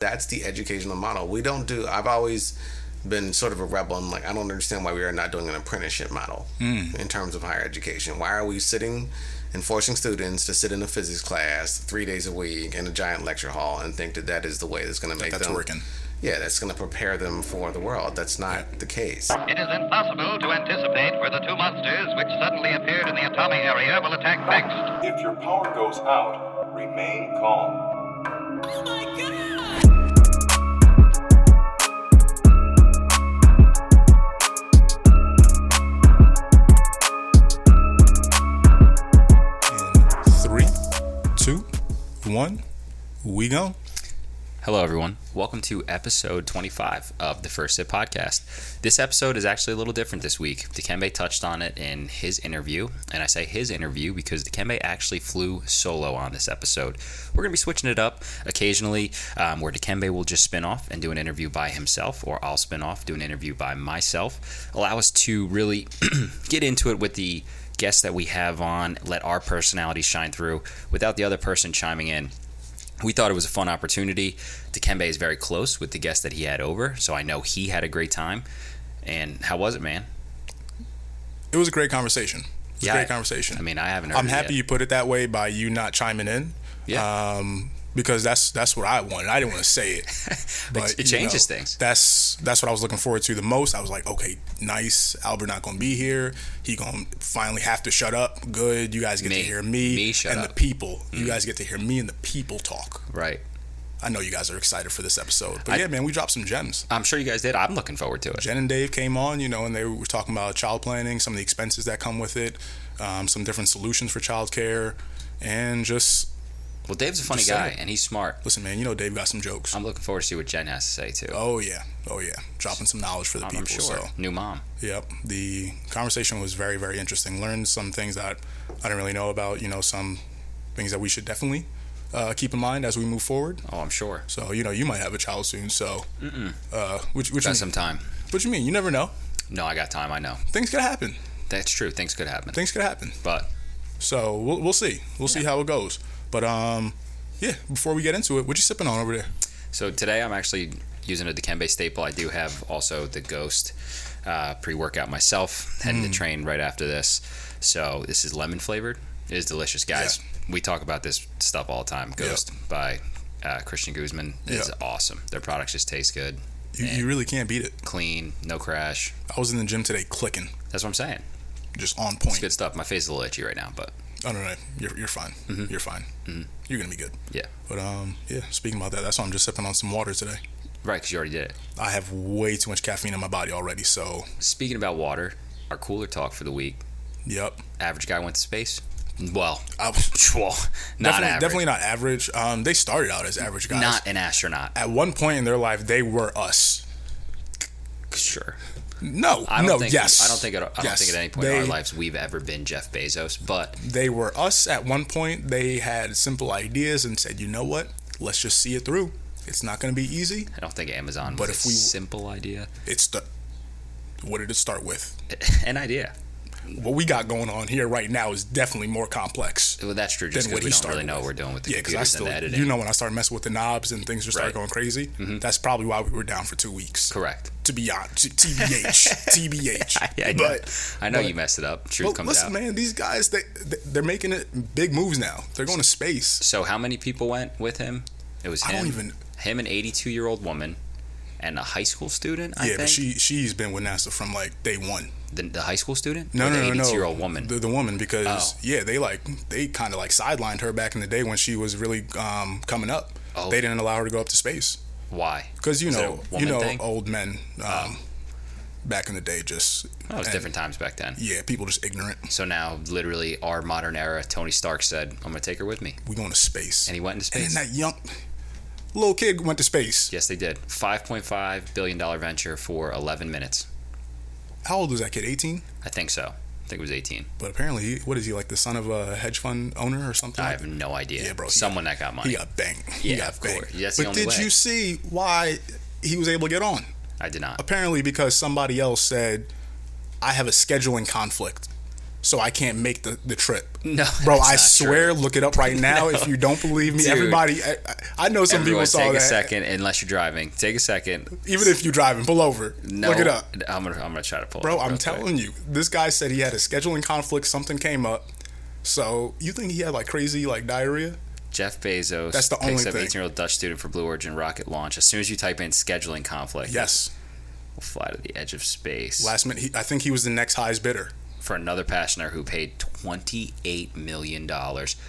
That's the educational model. We don't do. I've always been sort of a rebel. I'm like, I don't understand why we are not doing an apprenticeship model Mm. in terms of higher education. Why are we sitting and forcing students to sit in a physics class three days a week in a giant lecture hall and think that that is the way that's going to make That's them working. Yeah, that's going to prepare them for the world. That's not the case. It is impossible to anticipate where the two monsters which suddenly appeared in the Atami area will attack next. If your power goes out, remain calm. In one, we go. Hello, everyone. Welcome to episode 25 of the First Sip podcast. This episode is actually a little different this week. Dikembe touched on it in his interview, and I say his interview because Dikembe actually flew solo on this episode. We're going to be switching it up occasionally, um, where Dikembe will just spin off and do an interview by himself, or I'll spin off, do an interview by myself. Allow us to really get into it with the guests that we have on, let our personalities shine through without the other person chiming in we thought it was a fun opportunity. Dikembe is very close with the guest that he had over, so I know he had a great time. And how was it, man? It was a great conversation. It was Yeah, a great conversation. I mean, I haven't heard I'm happy yet. you put it that way by you not chiming in. Yeah. Um, because that's that's what I wanted. I didn't want to say it, but it changes things. That's that's what I was looking forward to the most. I was like, okay, nice. Albert not gonna be here. He gonna finally have to shut up. Good. You guys get Me. to hear me, Me shut and up. the people. Mm. You guys get to hear me and the people talk. Right. I know you guys are excited for this episode, but I- yeah, man, we dropped some gems. I'm sure you guys did. I'm looking forward to it. Jen and Dave came on, you know, and they were talking about child planning, some of the expenses that come with it, um, some different solutions for childcare, and just Well, Dave's a funny Just guy, and he's smart. listen, man. You know, Dave got some jokes. I'm looking forward to see what Jen has to say, too. oh yeah, oh yeah, dropping some knowledge for the I'm, people. I'm sure. So New mom. Yep. The conversation was very, very interesting. Learned some things that I didn't really know about. You know, some things that we should definitely uh, keep in mind as we move forward. Oh, I'm sure. So, you know, you might have a child soon. So, uh, which, which, Got some time. what you mean? You never know. No, I got time. I know. Things could happen. That's true. Things could happen. Things could happen. But So we'll, we'll see. We'll see how it goes. But um, yeah. Before we get into it, what you sipping on over there? So today I'm actually using a Dikembe staple. I do have also the Ghost uh, pre-workout myself. Heading Mm. to train right after this. So this is lemon flavored. It is delicious, guys. We talk about this stuff all the time. Ghost by uh, Christian Guzman is Yeah. awesome. Their products just taste good, You, you really can't beat it. clean, no crash. I was in the gym today, clicking, That's what I'm saying. just on It's point. good stuff. My face is a little itchy right now, but Oh no, no, you're you're fine. You're fine. You're gonna be good. yeah, But um, yeah. Speaking about that, that's why I'm just sipping on some water today. right. Because you already did it. I have way too much caffeine in my body already. So, Speaking about water, our cooler talk for the week. yep. Average guy went to space. Well, I was well, not definitely, average. definitely not average. Um, they started out as average guys. not an astronaut. At one point in their life, they were us. Sure. No, I don't no, think. yes. I don't think. At, I don't think at any point in our lives we've ever been Jeff Bezos. But they were us at one point. They had simple ideas and said, you know what? Let's just see it through. It's not going to be easy. I don't think Amazon But was if a we- simple idea. It's the. What did it start with? An idea. What we got going on here right now is definitely more complex. Well, that's true. Just because we don't really know what we're doing with the Yeah, because I still, and the editing. you know, when I started messing with the knobs and things just started Right. Mm-hmm. going crazy, that's probably why we were down for two weeks. Correct. To be honest, TBH, TBH. I, I know. But I know but- you messed it up. Truth comes listen, out. man, these guys they they- they're making it big moves now. They're going to space. So how many people went with him? It was I him. don't even- Him, an 82 year old woman, and a high school student. I yeah, think. but she she's been with NASA from like day one. the, the high school student. No, Or no, the no, 82 no. year old woman. The, the woman, because Oh. yeah, they like they kind of like sidelined her back in the day when she was really um, coming up. Oh. They didn't allow her to go up to space Why? because you know you know thing? old men um, back in the day just Oh, it was and, different times back then. Yeah, people just ignorant. So now, literally, our modern era, Tony Stark said, "I'm gonna take her with me," We going to space, and he went into and space. then that young little kid went to space. yes, they did. 5.5 billion dollar venture for 11 minutes. How old was that kid? Eighteen. I think so. I think it was 18. But apparently, what is he like? The son of a hedge fund owner or something? I have no idea. Yeah, bro, Someone that got money. He got banged. He Yeah, got of banged. course. That's but did way. you see why he was able to get on? I did not. Apparently, because somebody else said, "I have a scheduling conflict." So I can't make the, the trip. No, bro, I swear, true. look it up right now. If you don't believe me, Dude. everybody, I, I know some people saw take that. Take a second, unless you're driving. Take a second. Even if you're driving, pull over, No, look it up. I'm gonna, I'm gonna try to pull. Bro, up I'm real quick. telling you, this guy said he had a scheduling conflict. Something came up. So you think he had like crazy like diarrhea? Jeff Bezos. That's the picks only up thing. 18 year old Dutch student for Blue Origin rocket launch. As soon as you type in scheduling conflict, Yes. we'll fly to the edge of space. Last minute, he, I think he was the next highest bidder. For another passenger who paid $28 million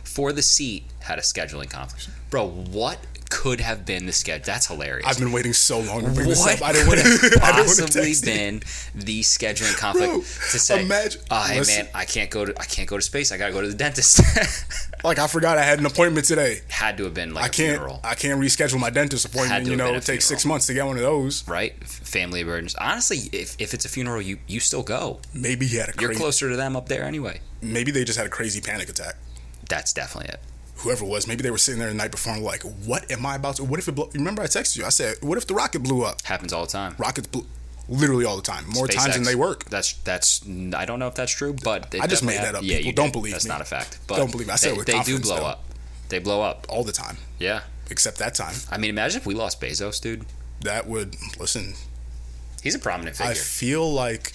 for the seat had a scheduling conflict. Bro, what could have been the schedule? That's hilarious. I've been waiting so long to bring this what up. I didn't could want have to. I didn't want to possibly been the scheduling conflict Bro, to say, imagine- "Oh, hey listen. man, I can't go to I can't go to space. I gotta go to the dentist." Like I forgot I had an appointment today. Had to have been like I a can't. funeral, I can't reschedule my dentist appointment. You know, it takes six months to get one of those. right? Family emergency. Honestly, if, if it's a funeral, you you still go. Maybe he had a You're crazy. closer to them up there anyway. Maybe they just had a crazy panic attack. That's definitely it. Whoever it was, maybe they were sitting there the night before and like, "What am I about to? What if it? Blow? Remember, I texted you. I said, "What if the rocket blew up? Happens all the time. Rockets blew, literally all the time, more times than they work." That's that's. I don't know if that's true, but I just made that up. Yeah, People you don't did. believe that's me. not a fact. But Don't believe me. I said they, they do blow though. up. They blow up. all the time, Yeah. except that time. I mean, imagine if we lost Bezos, dude. That would listen. He's a prominent I feel like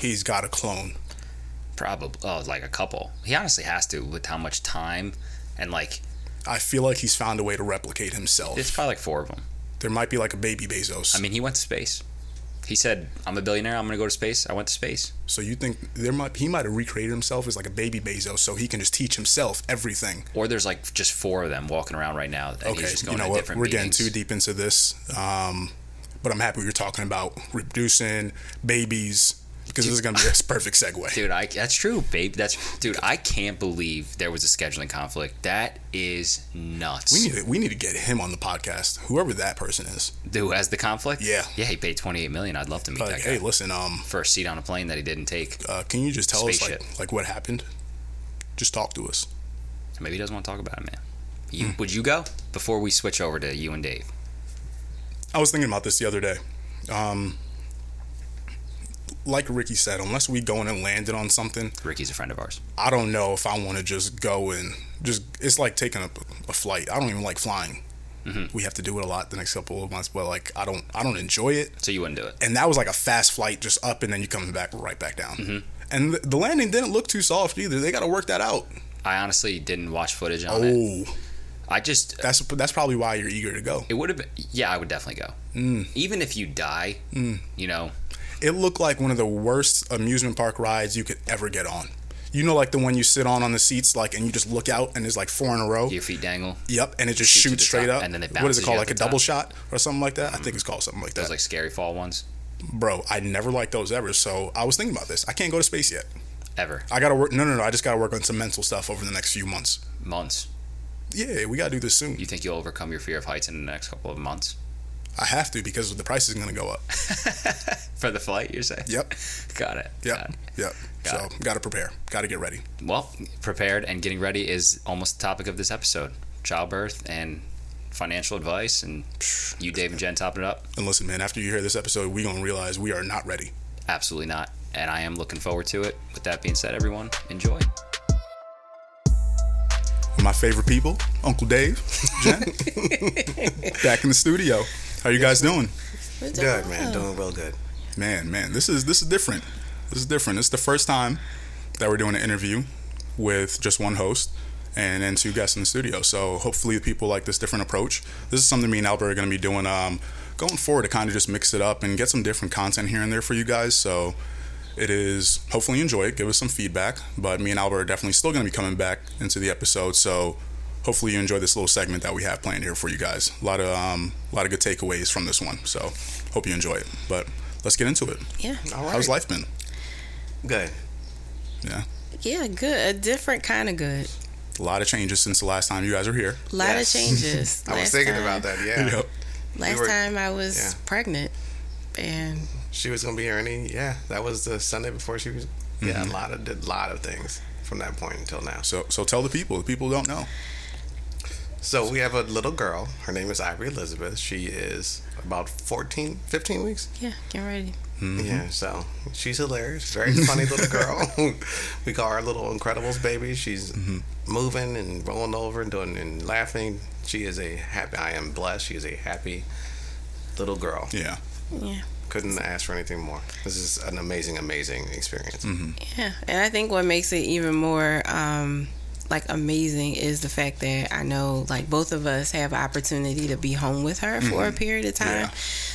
he's got a clone. Probably, oh, like a couple. He honestly has to with how much time and like I feel like he's found a way to replicate himself. it's probably like four of them. there might be like a baby Bezos. I mean, he went to space. He said, "I'm a billionaire. I'm going to go to space." I went to space. so you think there might he might have recreated himself as like a baby Bezos, so he can just teach himself everything. Or there's like just four of them walking around right now, and Okay, he's just you going know to what? different We're meetings. getting too deep into this, um, but I'm happy we're talking about reducing babies because this is gonna be a perfect segue. Dude, I that's true, babe. That's dude. I can't believe there was a scheduling conflict. That is nuts. We need to, we need to get him on the podcast, whoever that person is. Who has the conflict? Yeah. yeah. He paid twenty eight million. I'd love to meet Like, that guy hey, listen, um, for a seat on a plane that he didn't take. uh, can you just tell us like like what happened? Just talk to us. Maybe he doesn't want to talk about it, man. You Hmm. would you go before we switch over to you and Dave? I was thinking about this the other day. Um, like Ricky said, unless we go in and landed on something, Ricky's a friend of ours. I don't know if I want to just go and just. It's like taking a, a flight. I don't even like flying. Mm-hmm. We have to do it a lot the next couple of months, but like I don't, I don't enjoy it. So you wouldn't do it. And that was like a fast flight, just up and then you come back right back down. Mm-hmm. And the, landing didn't look too soft either. They got to work that out. I honestly didn't watch footage on it. Oh, I just that's that's probably why you're eager to go. it would have been. Yeah, I would definitely go. Mm. Even if you die, you know, It looked like one of the worst amusement park rides you could ever get on. You know, like the one you sit on on the seats, like, and you just look out and there's like four in a row. your feet dangle. Yep, and it just Shoot shoots straight top, up. and then it what is it called? Like a the double shot or something like that? I think mm-hmm. it's called something like Those that. Those like scary fall ones. Bro, I never liked those ever. So I was thinking about this. I can't go to space yet. Ever I gotta work. No, no, no. I just gotta work on some mental stuff over the next few months. months. Yeah, we gotta do this soon. You think you'll overcome your fear of heights in the next couple of months I have to because the price is gonna go up. for the flight? You're saying? Yep, Got it. yep, Got it. yep. Got so gotta prepare. Gotta get ready. Well, prepared and getting ready is almost the topic of this episode: childbirth and financial advice. And you, Dave and Jen, topping it up. And listen, man. After you hear this episode, we're gonna realize we are not ready. Absolutely not. And I am looking forward to it. With that being said, everyone, enjoy. My favorite people, Uncle Dave, Jen, back in the studio. How you guys doing? Good, man. Doing real good. Man, man, this is this is different. This is different. It's the first time that we're doing an interview with just one host and then two guests in the studio. So hopefully the people like this different approach. This is something me and Albert are going to be doing um, going forward to kind of just mix it up and get some different content here and there for you guys. So it is hopefully you enjoy it. Give us some feedback. But me and Albert are definitely still going to be coming back into the episode. So hopefully you enjoy this little segment that we have planned here for you guys. A lot of um, a lot of good takeaways from this one. So hope you enjoy it. But let's get into it. Yeah. All right. How's life been? Good. Yeah. Yeah, good. A different kind of good. A lot of changes since the last time you guys were here. A lot Yes. of changes. I was thinking time- about that. Yeah. Yep. Last were- time I was yeah. pregnant, and She was gonna be here any. Yeah, that was the Sunday before she was. Yeah, Mm-hmm. a lot of did a lot of things from that point until now. So so tell the people. The people don't know. So we have a little girl. Her name is Ivory Elizabeth. She is about 14, 15 weeks. yeah, get ready. Mm-hmm. Mm-hmm. Yeah, so she's hilarious, very funny little girl. we call her little Incredibles baby. She's mm-hmm. moving and rolling over and doing and laughing. She is a happy. I am blessed. She is a happy little girl. Yeah. Yeah. Couldn't ask for anything more. This is an amazing, amazing experience. Yeah, and I think what makes it even more um, like amazing is the fact that I know like both of us have opportunity to be home with her for a period of time. Yeah.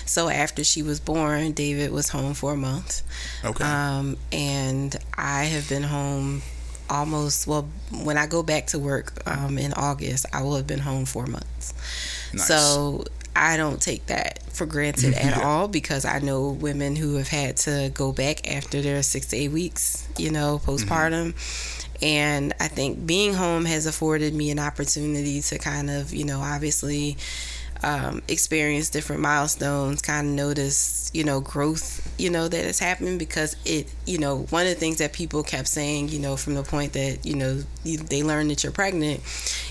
So after she was born, David was home for a month, Okay. um, and I have been home almost. Well, when I go back to work um, in August, I will have been home four months. Nice. So I don't take that for granted at all because I know women who have had to go back after their six to eight weeks, you know, postpartum. And I think being home has afforded me an opportunity to kind of, you know, obviously um, experience different milestones, kind of notice, you know, growth, you know, that is happening because it, you know, one of the things that people kept saying, you know, from the point that, you know, you, they learn that you're pregnant,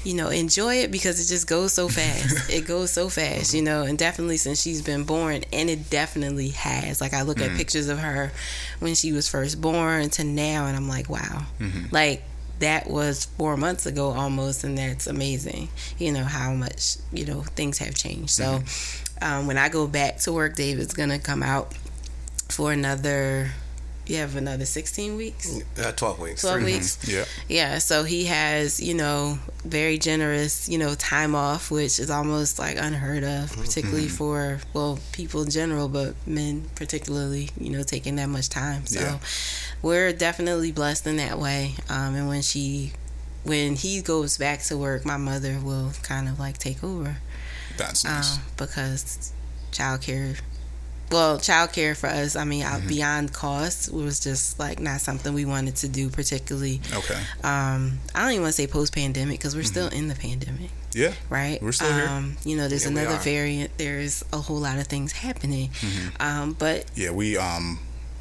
you know, enjoy it because it just goes so fast. it goes so fast, you know, and definitely since she's been born, and it definitely has. Like, I look at pictures of her when she was first born to now, and I'm like, wow. Like, that was four months ago almost and that's amazing you know how much you know things have changed. So um, when i go back to work david's gonna come out for another you have another 16 weeks Uh, Twelve weeks. 12 Three weeks yeah. yeah so he has you know very generous you know time off which is almost like unheard of particularly for well people in general but men particularly you know taking that much time so Yeah. we're definitely blessed in that way um, and when she when he goes back to work my mother will kind of like take over That's nice. um, because childcare well childcare for us i mean out beyond cost it was just like not something we wanted to do particularly okay. um i don't even want to say post-pandemic because we're still in the pandemic Yeah. right We're still here. um you know there's Yeah, another variant there's a whole lot of things happening um but Yeah. We um.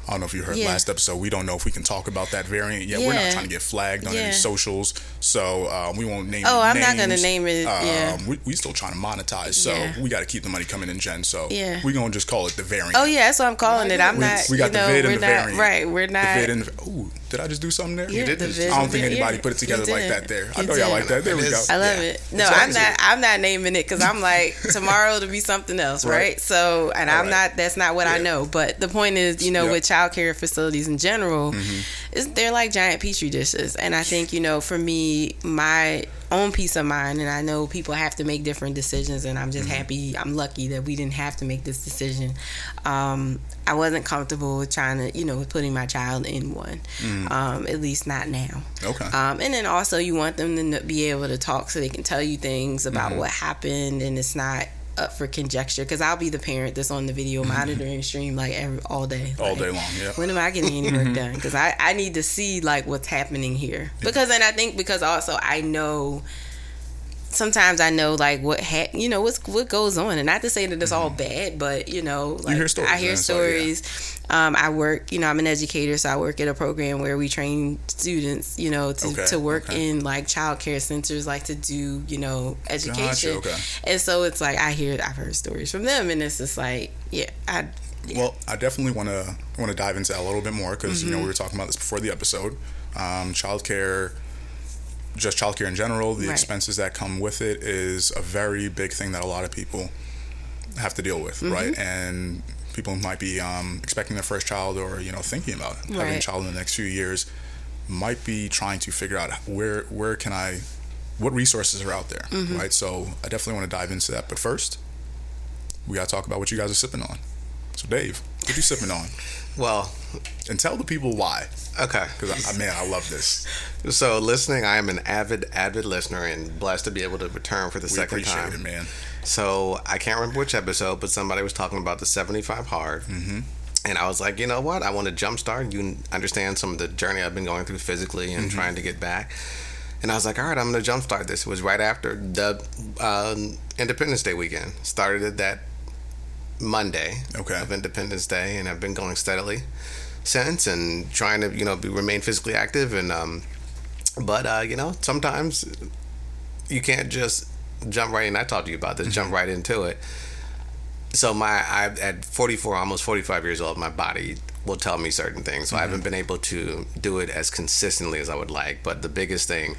I don't know if you heard Yeah. last episode. We don't know if we can talk about that variant yet. We're not trying to get flagged on Yeah. any socials, so um, we won't name. Oh, I'm not gonna name it, yeah. Um, we we still trying to monetize, so Yeah. we got to keep the money coming in, Jen. So Yeah. we're gonna just call it the variant. oh yeah that's what i'm calling it i'm We- not we got you the know vid and the not variant. right we're The not vid and ooh, did I just do something there? Yeah, did the this. I don't think anybody yeah, put it together like that there. I You know y'all like that. There we It go. I love Yeah. it. No, It's I'm actually- not. I'm not naming it because I'm like tomorrow to be something else, right? Right. So, and I'm right. not. That's not what I know. But the point is, you know, Yeah. Mm-hmm. with childcare facilities in general, is they're like giant petri dishes, and I think you know, for me, my own peace of mind, and I know people have to make different decisions, and I'm just Mm-hmm. happy. I'm lucky that we didn't have to make this decision. Um, I wasn't comfortable with trying to, you know, with putting my child in one. Um, at least not now. Okay. Um, and then also you want them to be able to talk so they can tell you things about what happened and it's not up for conjecture because I'll be the parent that's on the video monitoring stream like every all day. All Like, day long. Yeah. When am I getting any work done? Because I, I need to see like what's happening here. Because then I think because also I know sometimes I know like what ha- you know what's what goes on, and not to say that it's all bad, but you know, like hear stories, I hear man, so, yeah. stories. Um, I work, you know, I'm an educator, so I work at a program where we train students, you know, to, Okay, to work okay. in like childcare centers, like to do, you know, education. okay. And so it's like I hear, I've heard stories from them, and it's just like, yeah, I, Well, I definitely want to want to dive into that a little bit more because you Mm-hmm. know we were talking about this before the episode. Um, childcare, just childcare in general, the Right. expenses that come with it is a very big thing that a lot of people have to deal with, Mm-hmm. right? And people might be um, expecting their first child or you know thinking about having a child in the next few years, might be trying to figure out where where can I, what resources are out there, Mm-hmm. right? So I definitely want to dive into that, but first, we got to talk about what you guys are sipping on. So Dave, what you sipping on? Well, and tell the people why. okay. Because I, man, I love this. So listening, I am an avid, avid listener and blessed to be able to return for the We second time. it, man. So I can't remember which episode, but somebody was talking about the 75 hard. Mm-hmm. And I was like, you know what? I want to jumpstart. You understand some of the journey I've been going through physically and trying to get back. And I was like, all right, I'm going to jumpstart this. It was right after the um, Independence Day weekend. Started it that Monday Okay. of Independence Day, and I've been going steadily since and trying to, you know, be, remain physically active. And um, but uh, you know, sometimes you can't just jump right in. I talked to you about this. Jump right into it. so my I at 44, almost 45 years old, my body will tell me certain things. So I haven't been able to do it as consistently as I would like. But the biggest thing,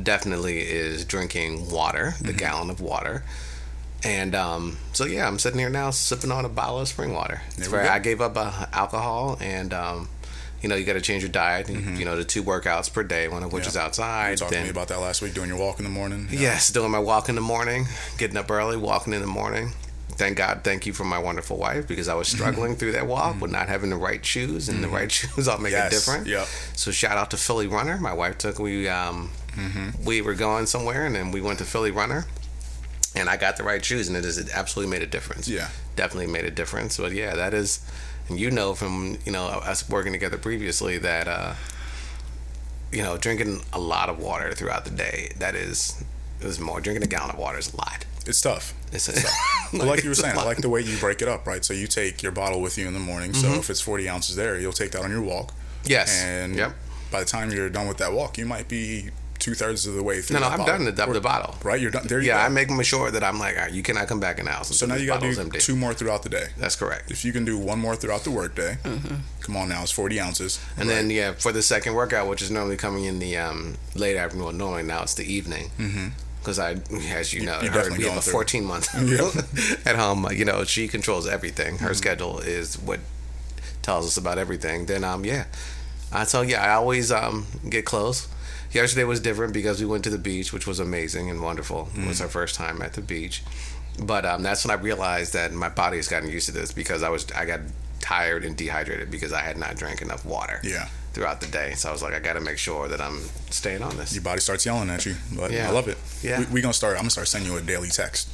definitely, is drinking water, the gallon of water. And um, so yeah, I'm sitting here now sipping on a bottle of spring water. It's where go. I gave up uh, alcohol and. Um, you know, you got to change your diet. You know, the two workouts per day, one of which Yeah. is You outside. talked to me about that last week doing your walk in the morning. Yeah. Yes, doing my walk in the morning, getting up early, walking in the morning. Thank God, thank you for my wonderful wife because I was struggling through that walk with not having the right shoes, and the right shoes all make Yes, it different. yep. So shout out to Philly Runner. My wife took we um, we were going somewhere, and then we went to Philly Runner, and I got the right shoes, and it is it absolutely made a difference. Yeah. definitely made a difference. But yeah, that is, and you know from you know us working together previously that uh, you know drinking a lot of water throughout the day that is is more drinking a gallon of water is a lot. It's tough. It's a, But like you were saying, I like the way you break it up, right? So you take your bottle with you in the morning. So Mm-hmm. if it's 40 ounces there, you'll take that on your walk. yes, And yep. by the time you're done with that walk, you might be two thirds of the way through. No, no, I'm bottle. done the, the, the bottle. Right, you're done. There you Yeah, go. I make sure that I'm like, all right, you cannot come back in the house. so now you got to do empty. two more throughout the day. That's correct. If you can do one more throughout the workday, come on now, it's 40 ounces. And then yeah, for the second workout, which is normally coming in the um, late afternoon, normally now it's the evening. Because I, as you know, her, we have a 14 month at home. You know, she controls everything. Mm-hmm. Her schedule is what tells us about everything. Then um, yeah, uh, so yeah, I always um get close. Yesterday was different because we went to the beach, which was amazing and wonderful. It Mm. was our first time at the beach, but um, that's when I realized that my body has gotten used to this because I was I got tired and dehydrated because I had not drank enough water Yeah. throughout the day. So I was like, I got to make sure that I'm staying on this. Your body starts yelling at you. But Yeah. I love it. Yeah. We, we gonna start. I'm gonna start sending you a daily text.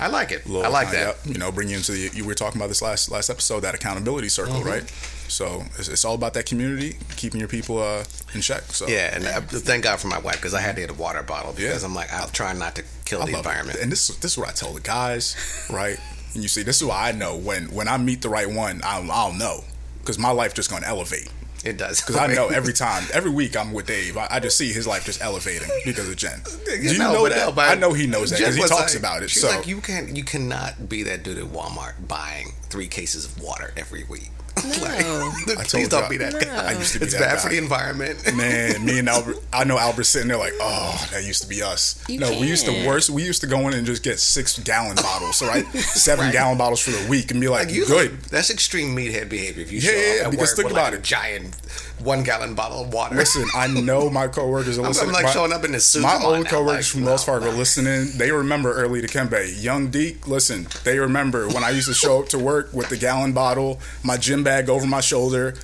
I like it. Little I like that. you know, bring you into the. You were talking about this last last episode, that accountability circle, Mm-hmm. right? So it's, it's all about that community, keeping your people uh, in check. So Yeah, and I, thank God for my wife because I had to get a water bottle because Yeah. I'm like I'll try not to kill I the love it. environment. And this this is what I tell the guys, right? And you see, this is why I know when when I meet the right one, I'll, I'll know because my life just gonna elevate. It does Because I know every time, every week I'm with Dave, I, I just see his life just elevating because of Jen. Do you No, know that? no, I know he knows that because he talks like- about it. She's So like, you can't, you cannot be that dude at Walmart buying three cases of water every week. Like, I please told don't you, be that guy. I used to be It's that bad guy. for the environment. Man, me and Albert, I know Albert sitting there like, oh, that used to be us. You no, we used to can't. worse. We used to go in and just get six gallon bottles, so right, seven Right. gallon bottles for the week, and be like, Like you, good. that's extreme meathead behavior. If you Yeah, show yeah, up yeah, because think with about like it. a giant one gallon bottle of water. Listen, I know my coworkers are listening. I'm, like, my, showing up in this suit. My old coworkers like, from no, Wells Fargo no. listening, they remember early to Kembe. Young Deke, listen, they remember when I used to show up to work with the gallon bottle, my gym bag over my shoulder,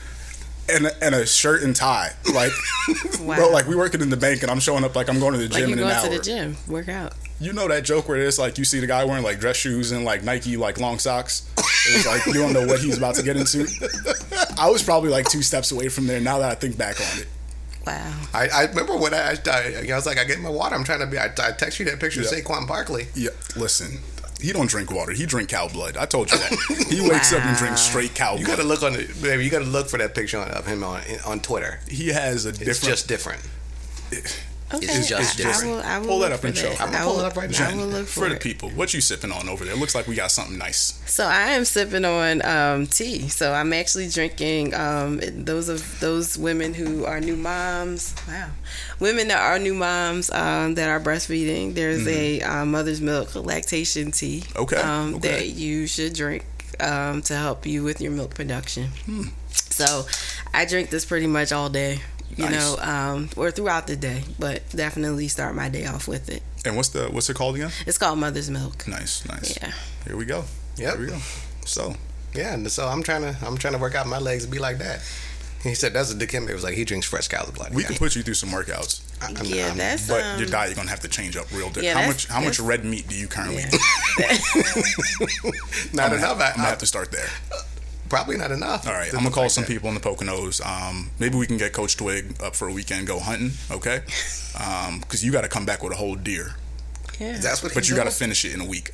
and a, and a shirt and tie. Like, Wow. bro, like we working in the bank, and I'm showing up like I'm going to the like gym you in an going hour. to the gym, work out. You know that joke where it's like you see the guy wearing like dress shoes and like Nike like long socks. It's like you don't know what he's about to get into. I was probably like two steps away from there. Now that I think back on it, Wow. I, I remember when I, I, I was like, I get my water. I'm trying to be. I, I text you that picture Yeah. of Saquon Barkley. yeah. Listen, he don't drink water. He drink cow blood. I told you that. He wakes up and drinks straight cow You blood. gotta look on the baby. You gotta look for that picture of him on on Twitter. he has a It's different. just different. Okay. It's just I, I different. will, I will Pull that up and for show. I'm gonna I pull it up right I will look for for the people, what you sipping on over there? Looks like we got something nice. So I am sipping on um, tea. So I'm actually drinking um, those of those women who are new moms. Wow, women that are new moms um, that are breastfeeding. There's a um, mother's milk lactation tea. Mm-hmm. Okay, Um, okay. That you should drink um, to help you with your milk production. Hmm. So I drink this pretty much all day. You Nice. know, um, or throughout the day, but definitely start my day off with it. And what's the what's it called again? It's called Mother's Milk. Nice, nice. Yeah. Here we go. Yeah. Here we go. So Yeah, and so I'm trying to I'm trying to work out my legs to be like that. He said that's a Dikembe. It was like he drinks fresh cow's blood. we yeah. can put you through some workouts, I- I'm- Yeah, I'm- that's but um, your diet you're gonna have to change up real different. yeah, how that's- much how much red meat do you currently Yeah. eat? not I'm enough. Gonna, I, I- have to start there. Probably not enough. All right, I'm gonna call like some that. people in the Poconos. Um, maybe we can get Coach Twig up for a weekend, go hunting. Okay, because you got to come back with a whole deer, yeah. That's what. but you got to finish it in a week.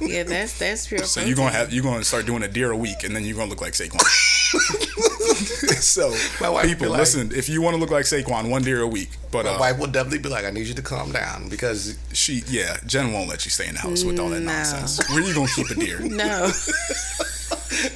Yeah, that's that's pure. So you're gonna have you're gonna start doing a deer a week, and then you're gonna look like Saquon. so, My wife people, like- listen. If you want to look like Saquon, one deer a week. But My uh, wife will definitely be like, "I need you to calm down," because she, yeah, Jen won't let you stay in the house with all that No. nonsense. Where you gonna keep a deer? No.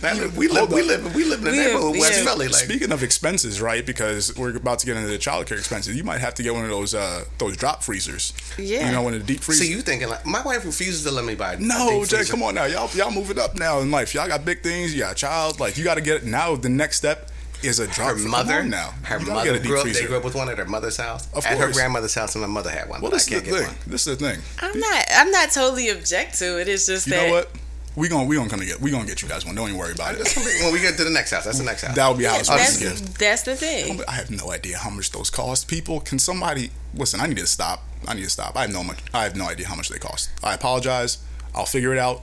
that- we live, we live, we live in the We- neighborhood, West yeah. Philly. Like, Speaking of expenses, right? Because we're about to get into the childcare expenses. You might have to get one of those uh, those drop freezers. Yeah. You know, in the deep freezer. so you thinking like my wife refuses to let me buy? a No, deep Jay, freezer. come on now. Y'all y'all moving up now in life. Y'all got big things. You got a child. Like you got to get it now. The next step is a drop. Her mother, now. her You mother get a deep grew up. freezer. They grew up with one at her mother's house. Of at her grandmother's house, and my mother had one. Well, this is the thing. This is the thing. I'm not I'm not totally object to it. It's just You that know what? We gonna we gonna come to get we gonna get you guys one. Don't even worry about it. when we get to the next house, that's the next house. That would be how it's supposed that's to get. that's the thing. I have no idea how much those cost. People, can somebody listen? I need to stop. I need to stop. I have no much. I have no idea how much they cost. I apologize. I'll figure it out,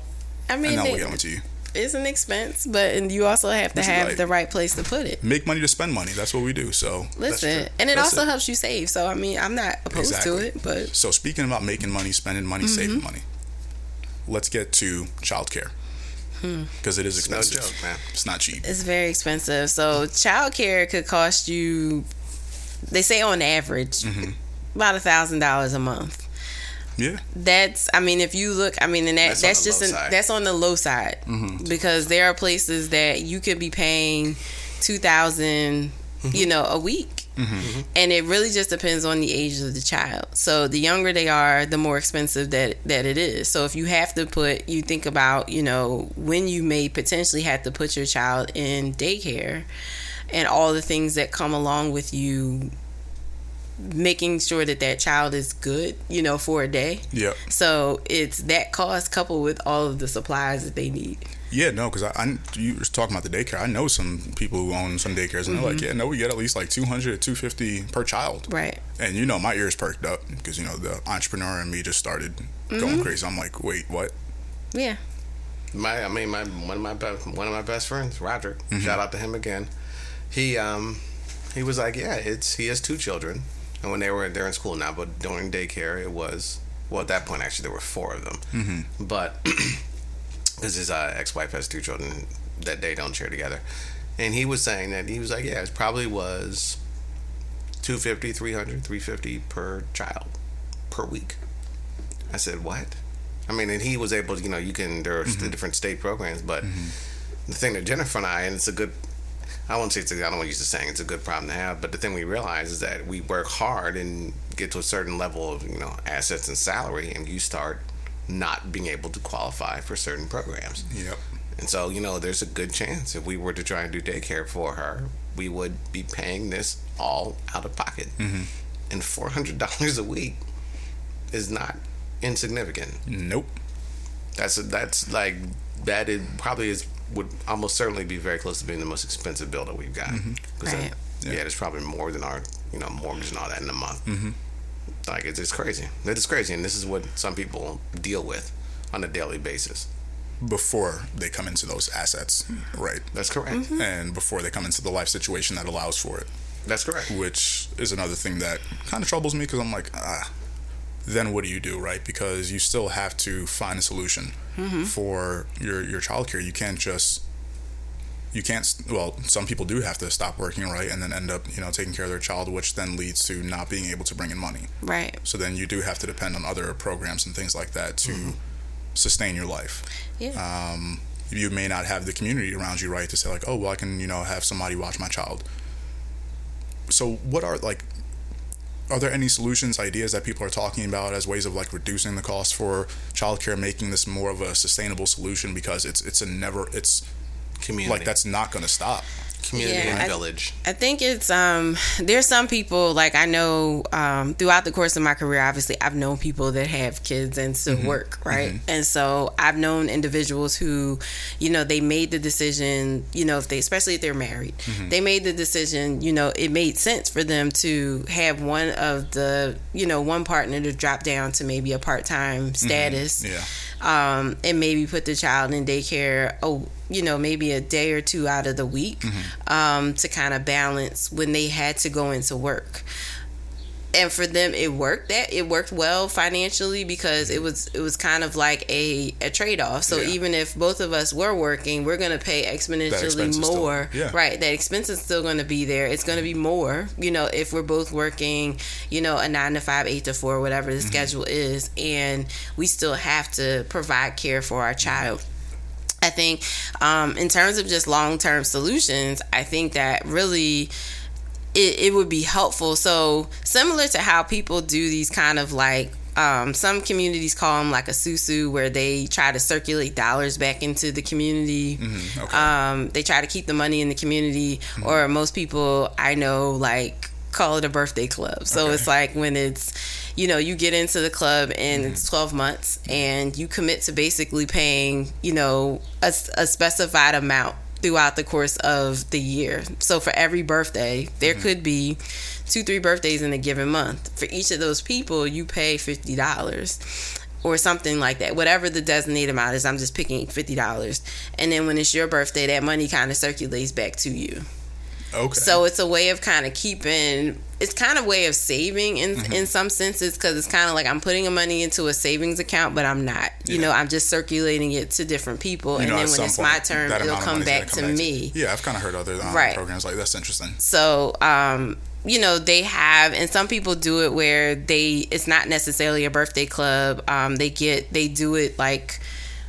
I and mean, then we'll get them to you. it's an expense, but and you also have to But you're have right. the right place to put it. Make money to spend money. That's what we do. So Listen, true. and it That's also it. helps you save. So I mean, I'm not opposed Exactly. to it, but So speaking about making money, spending money, Mm-hmm. saving money, let's get to childcare Hmm. because it is It's no expensive. joke, man. It's not cheap. it's very expensive. So childcare could cost you, they say on average, Mm-hmm. about a thousand dollars a month. Yeah, That's, I mean, if you look, I mean, and that That's that's, just an, that's on the low side Mm-hmm. because there are places that you could be paying two thousand, Mm-hmm. you know, a week, Mm-hmm. and it really just depends on the age of the child. So the younger they are, the more expensive that that it is. So if you have to put, you think about, you know, when you may potentially have to put your child in daycare, and all the things that come along with you making sure that that child is good, you know, for a day. yeah, So it's that cost coupled with all of the supplies that they need. Yeah. No, because I, I you were talking about the daycare. I know some people who own some daycares, and they're like, Mm-hmm. yeah, no, we get at least like 200 to 250 per child. Right. And you know, my ears perked up because you know the entrepreneur and me just started Mm-hmm. going crazy. I'm like, wait, what? Yeah. My, I mean, my one of my best, one of my best friends, Roderick. Mm-hmm. Shout out to him again. He, um, he was like, yeah, it's he has two children, and when they were they're in school now, but during daycare, it was well at that point actually there were four of them, mm-hmm. but because his uh, ex-wife has two children that they don't share together, and he was saying that he was like, yeah, it probably was 250, 300, 350 per child per week. I said, what? I mean, and he was able to, you know, you can, there's the different state programs, but the thing that Jennifer and I, and it's a good, I won't say it's, a, I don't want to use the saying it's a good problem to have, but the thing we realize is that we work hard and get to a certain level of, you know, assets and salary, and you start not being able to qualify for certain programs. Yep. And so, you know, there's a good chance if we were to try and do daycare for her, we would be paying this all out of pocket. Mm-hmm. And $400 a week is not insignificant. Nope. That's that's like that. It probably is would almost certainly be very close to being the most expensive bill that we've got. 'Cause that- Right. yeah. there's probably more than our you know mortgage and all that in a month. Mm-hmm. Like it's, it's crazy. It is crazy, and this is what some people deal with on a daily basis. Before they come into those assets, right? That's correct. And before they come into the life situation that allows for it, That's correct. which is another thing that kind of troubles me because I'm like, ah, then what do you do, right? Because you still have to find a solution for your your childcare. You can't just you can't well some people do have to stop working right and then end up you know taking care of their child which then leads to not being able to bring in money Right. so then you do have to depend on other programs and things like that to sustain your life Yeah. um, you may not have the community around you right to say like oh well i can you know have somebody watch my child so what are like are there any solutions ideas that people are talking about as ways of like reducing the cost for childcare making this more of a sustainable solution because it's it's a never it's Community, like that's not going to stop. Community Yeah, and I- village. I think it's um there's some people like I know um throughout the course of my career obviously I've known people that have kids and still work, right? And so I've known individuals who, you know, they made the decision, you know, if they especially if they're married, they made the decision, you know, it made sense for them to have one of the, you know, one partner to drop down to maybe a part-time status yeah. um, and maybe put the child in daycare, oh, you know, maybe a day or two out of the week um, to kind of balance when they had to go into work. and for them it worked that it worked well financially because it was it was kind of like a, a trade-off so Yeah. even if both of us were working we're going to pay exponentially is still- more yeah. right that expense is still going to be there it's going to be more you know if we're both working you know a nine to five eight to four whatever Mm-hmm. the schedule is and we still have to provide care for our child I think um, in terms of just long term solutions, I think that really it, it would be helpful. So similar to how people do these kind of like um, some communities call them like a susu, where they try to circulate dollars back into the community. okay. Um, they try to keep the money in the community, or most people I know like call it a birthday club. So Okay. it's like when it's you know you get into the club and it's 12 months and you commit to basically paying you know a, a specified amount throughout the course of the year. So for every birthday there mm-hmm. could be two three birthdays in a given month. For each of those people you pay $50 or something like that. Whatever the designated amount is i'm just picking $50 and then when it's your birthday that money kind of circulates back to you okay. so it's a way of kind of keeping. It's kind of way of saving in Mm-hmm. in some senses because it's kind of like I'm putting money into a savings account, but I'm not. You Yeah. know, I'm just circulating it to different people, You and know, then when it's point, my turn, it'll come back come to me. Yeah, I've kind of heard other um, Right. programs like that's interesting. So, um, you know, they have, and some people do it where they, it's not necessarily a birthday club. Um, they get, they do it like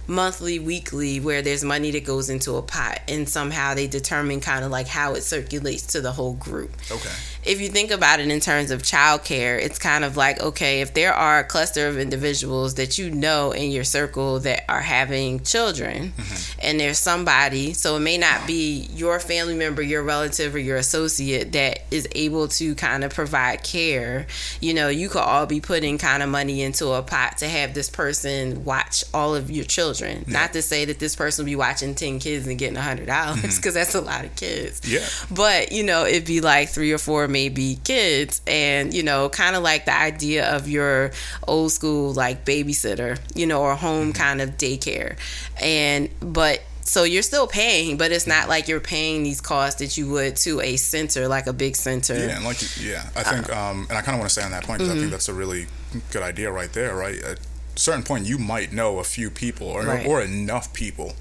monthly, weekly, where there's money that goes into a pot, and somehow they determine kind of like how it circulates to the whole group. Okay. If you think about it in terms of childcare, it's kind of like okay, if there are a cluster of individuals that you know in your circle that are having children, mm-hmm. and there's somebody, so it may not be your family member, your relative, or your associate that is able to kind of provide care. You know, you could all be putting kind of money into a pot to have this person watch all of your children. Not to say that this person will be watching 10 kids and getting $100 because mm-hmm. that's a lot of kids. Yeah. But, you know, it'd be like three or four maybe kids. And, you know, kind of like the idea of your old school like babysitter, you know, or home kind of daycare. And, but, so you're still paying, but it's not like you're paying these costs that you would to a center, like a big center. Yeah, and like yeah, I think, um, and I kind of want to stay on that point because Mm-hmm. I think that's a really good idea right there. Right, at a certain point, you might know a few people or Right. or enough people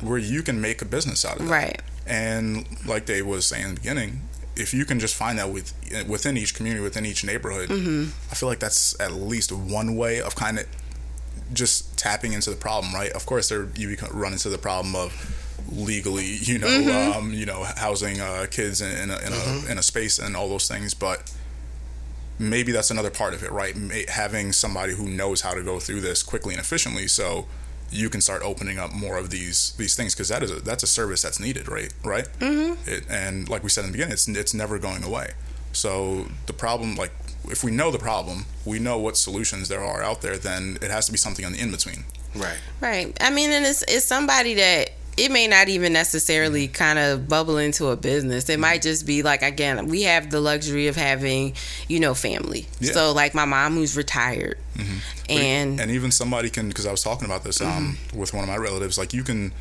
where you can make a business out of it. Right. And like Dave was saying in the beginning, if you can just find that with within each community, within each neighborhood, Mm-hmm. I feel like that's at least one way of kind of just tapping into the problem, right? Of course, there you become, run into the problem of legally, you know, Mm-hmm. um, you know, housing uh, kids in, in, a, in, a, in a space and all those things, but maybe that's another part of it, right? Ma- Having somebody who knows how to go through this quickly and efficiently, so you can start opening up more of these these things because that is a, that's a service that's needed, right? Right. Mm-hmm. It, and like we said in the beginning, it's it's never going away. So the problem, like if we know the problem, we know what solutions there are out there. Then it has to be something on the in between. Right. Right. I mean, and it's it's somebody that it may not even necessarily kind of bubble into a business. It might just be like again, we have the luxury of having, you know, family. Yeah. So like my mom who's retired, and and even somebody can because I was talking about this um, Mm-hmm. with one of my relatives. Like you can,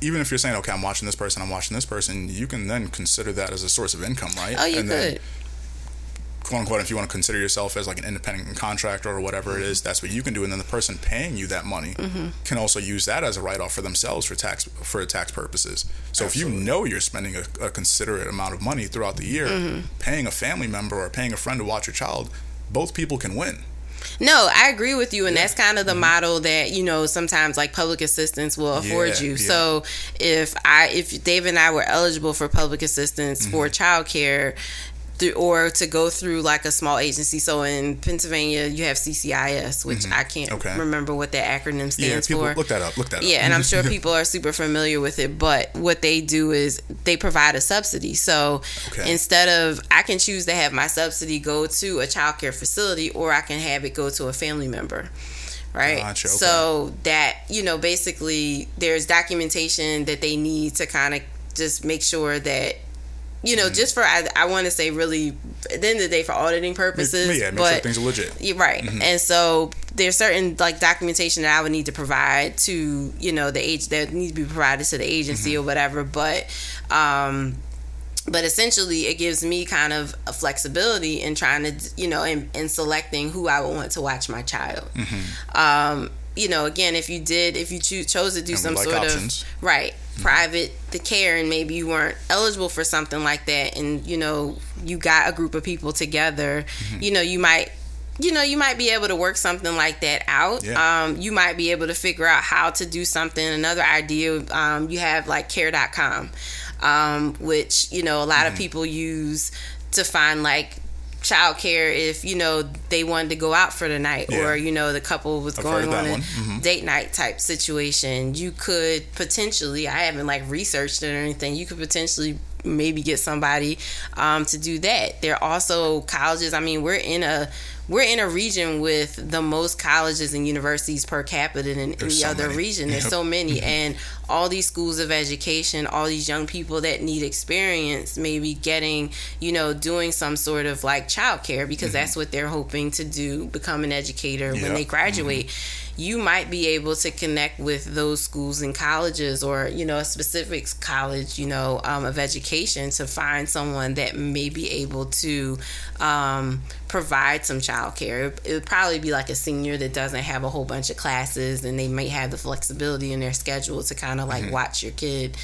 even if you're saying, okay, I'm watching this person, I'm watching this person, you can then consider that as a source of income, right? oh, you and then, could. Quote unquote, if you want to consider yourself as like an independent contractor or whatever it is, that's what you can do. And then the person paying you that money Mm-hmm. can also use that as a write off for themselves for tax for tax purposes. So if you know you're spending a, a considerate amount of money throughout the year, Mm-hmm. paying a family member or paying a friend to watch your child, both people can win. No, I agree with you, and that's kind of the model that you know sometimes like public assistance will afford Mm-hmm. Yeah, you. yeah. So if I, if Dave and I were eligible for public assistance Mm-hmm. for childcare. Through, or to go through like a small agency. So in Pennsylvania, you have CCIS, which I can't Mm-hmm. Okay. remember what that acronym stands Yeah, people for. look that up. Look that up. Yeah, and I'm sure people are super familiar with it. But what they do is they provide a subsidy. So Okay. instead of I can choose to have my subsidy go to a child care facility, or I can have it go to a family member. Right. Gotcha, okay. So that you know, basically, there's documentation that they need to kind of just make sure that. You Mm-hmm. know, just for I, I want to say really at the end of the day for auditing purposes, yeah, make but sure things are legit. right. Mm-hmm. And so there's certain like documentation that I would need to provide to, you know, the age that needs to be provided to the agency Mm-hmm. or whatever. But um but essentially it gives me kind of a flexibility in trying to you know in, in selecting who i would want to watch my child Mm-hmm. um, you know again if you did if you chose to do And some like sort options. of right private the care and maybe you weren't eligible for something like that and you know you got a group of people together Mm-hmm. you know you might you know you might be able to work something like that out Yeah. um, you might be able to figure out how to do something another idea um, you have like care.com um, which you know a lot Mm-hmm. of people use to find like childcare if you know they wanted to go out for the night Yeah. or you know the couple was I've going on a. Mhm. date night type situation you could potentially i haven't like researched it or anything you could potentially maybe get somebody um, to do that. There are also colleges i mean we're in a we're in a region with the most colleges and universities per capita than There's any so other many. region. There's Yep. so many. Mm-hmm. And all these schools of education all these young people that need experience maybe getting you know doing some sort of like childcare because mm-hmm. that's what they're hoping to do become an educator when they graduate mm-hmm. You might be able to connect with those schools and colleges or you know a specific college you know um, of education to find someone that may be able to um, provide some childcare. It would probably be like a senior that doesn't have a whole bunch of classes and they may have the flexibility in their schedule to kind of like watch your kid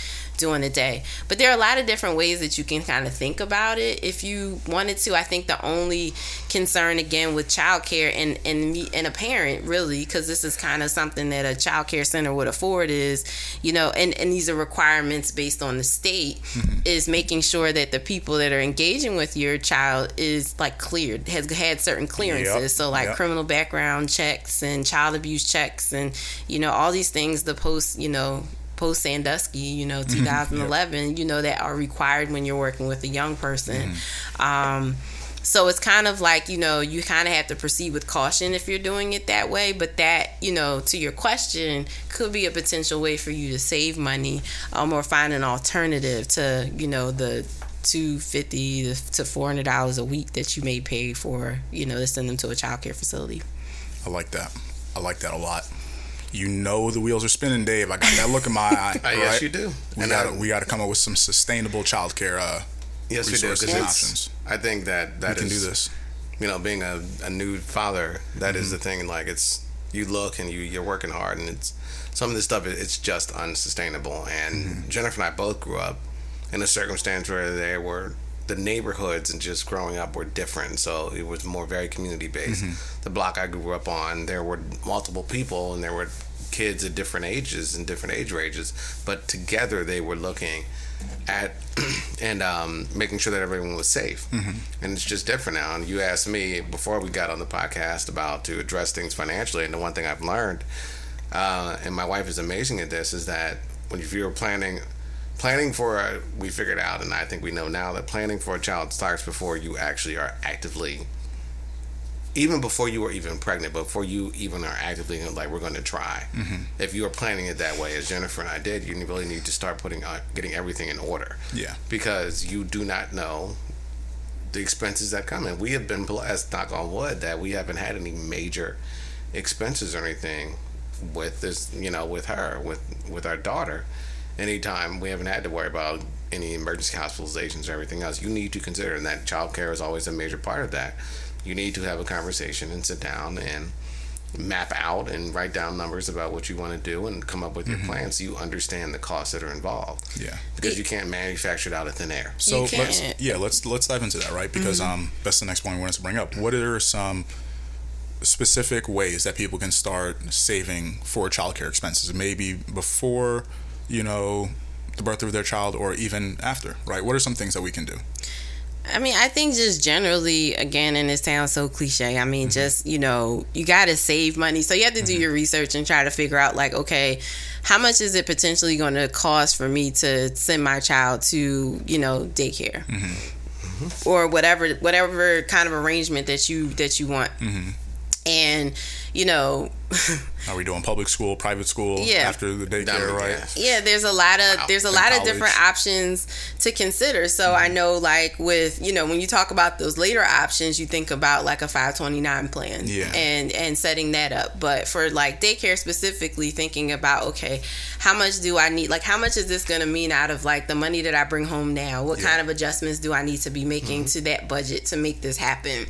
during the day. But there are a lot of different ways that you can kind of think about it if you wanted to. I think the only concern again with childcare and and me and a parent really because this is kind of something that a child care center would afford is you know and and these are requirements based on the state mm-hmm. is making sure that the people that are engaging with your child is like cleared has had certain clearances. Yep, so like yep. criminal background checks and child abuse checks and you know all these things the post you know post Sandusky, you know, 2011, you know, that are required when you're working with a young person. Um, so it's kind of like, you know, you kind of have to proceed with caution if you're doing it that way. But that, you know, to your question, could be a potential way for you to save money um, or find an alternative to, you know, the 250 to $400 a week that you may pay for, you know, to send them to a child care facility. I like that. I like that a lot. You know the wheels are spinning, Dave. I got that look in my eye. Uh, yes, you do. We And got to we got to come up with some sustainable childcare uh, Yes, we do. resources and options. I think that that we can is- do this. you know, being a, a new father, that is Mm-hmm. the thing. Like it's you look and you you're working hard, and it's some of this stuff. It's just unsustainable. And Mm-hmm. Jennifer and I both grew up in a circumstance where there were the neighborhoods and just growing up were different. So it was more very community based. Mm-hmm. The block I grew up on, there were multiple people, and there were kids at different ages and different age ranges, but together they were looking at and um, making sure that everyone was safe. And it's just different now. And you asked me before we got on the podcast about to address things financially, and the one thing I've learned, uh, and my wife is amazing at this, is that when if you're planning. Planning for a, we figured out, and I think we know now that planning for a child starts before you actually are actively, even before you are even pregnant, before you even are actively like we're going to try. If you are planning it that way, as Jennifer and I did, you really need to start putting uh, getting everything in order Yeah. because you do not know the expenses that come in. We have been blessed, knock on wood, that we haven't had any major expenses or anything with this, you know, with her, with with our daughter. Anytime we haven't had to worry about any emergency hospitalizations or everything else, you need to consider, and that child care is always a major part of that. You need to have a conversation and sit down and map out and write down numbers about what you want to do and come up with your plan so you understand the costs that are involved Yeah. because you can't manufacture it out of thin air. So You let's yeah let's let's dive into that right because Mm-hmm. um that's the next point we wanted to bring up. What are some specific ways that people can start saving for childcare expenses? Maybe before you know the birth of their child or even after. Right? What are some things that we can do? I mean, I think just generally, again, and it sounds so cliche. I mean, mm-hmm. just, you know, you got to save money. So you have to do mm-hmm. your research and try to figure out, like, okay, how much is it potentially going to cost for me to send my child to, you know, daycare? Mm-hmm. Or whatever, whatever kind of arrangement that you that you want. And you know, Are we doing public school, private school Yeah. after the daycare, Dumb, right? yeah. yeah there's a lot of Wow. there's a And lot of different options to consider so i know like with you know when you talk about those later options you think about like a 529 plan Yeah. and and setting that up but for like daycare specifically thinking about okay how much do i need like how much is this going to mean out of like the money that i bring home now what Yeah. kind of adjustments do i need to be making to that budget to make this happen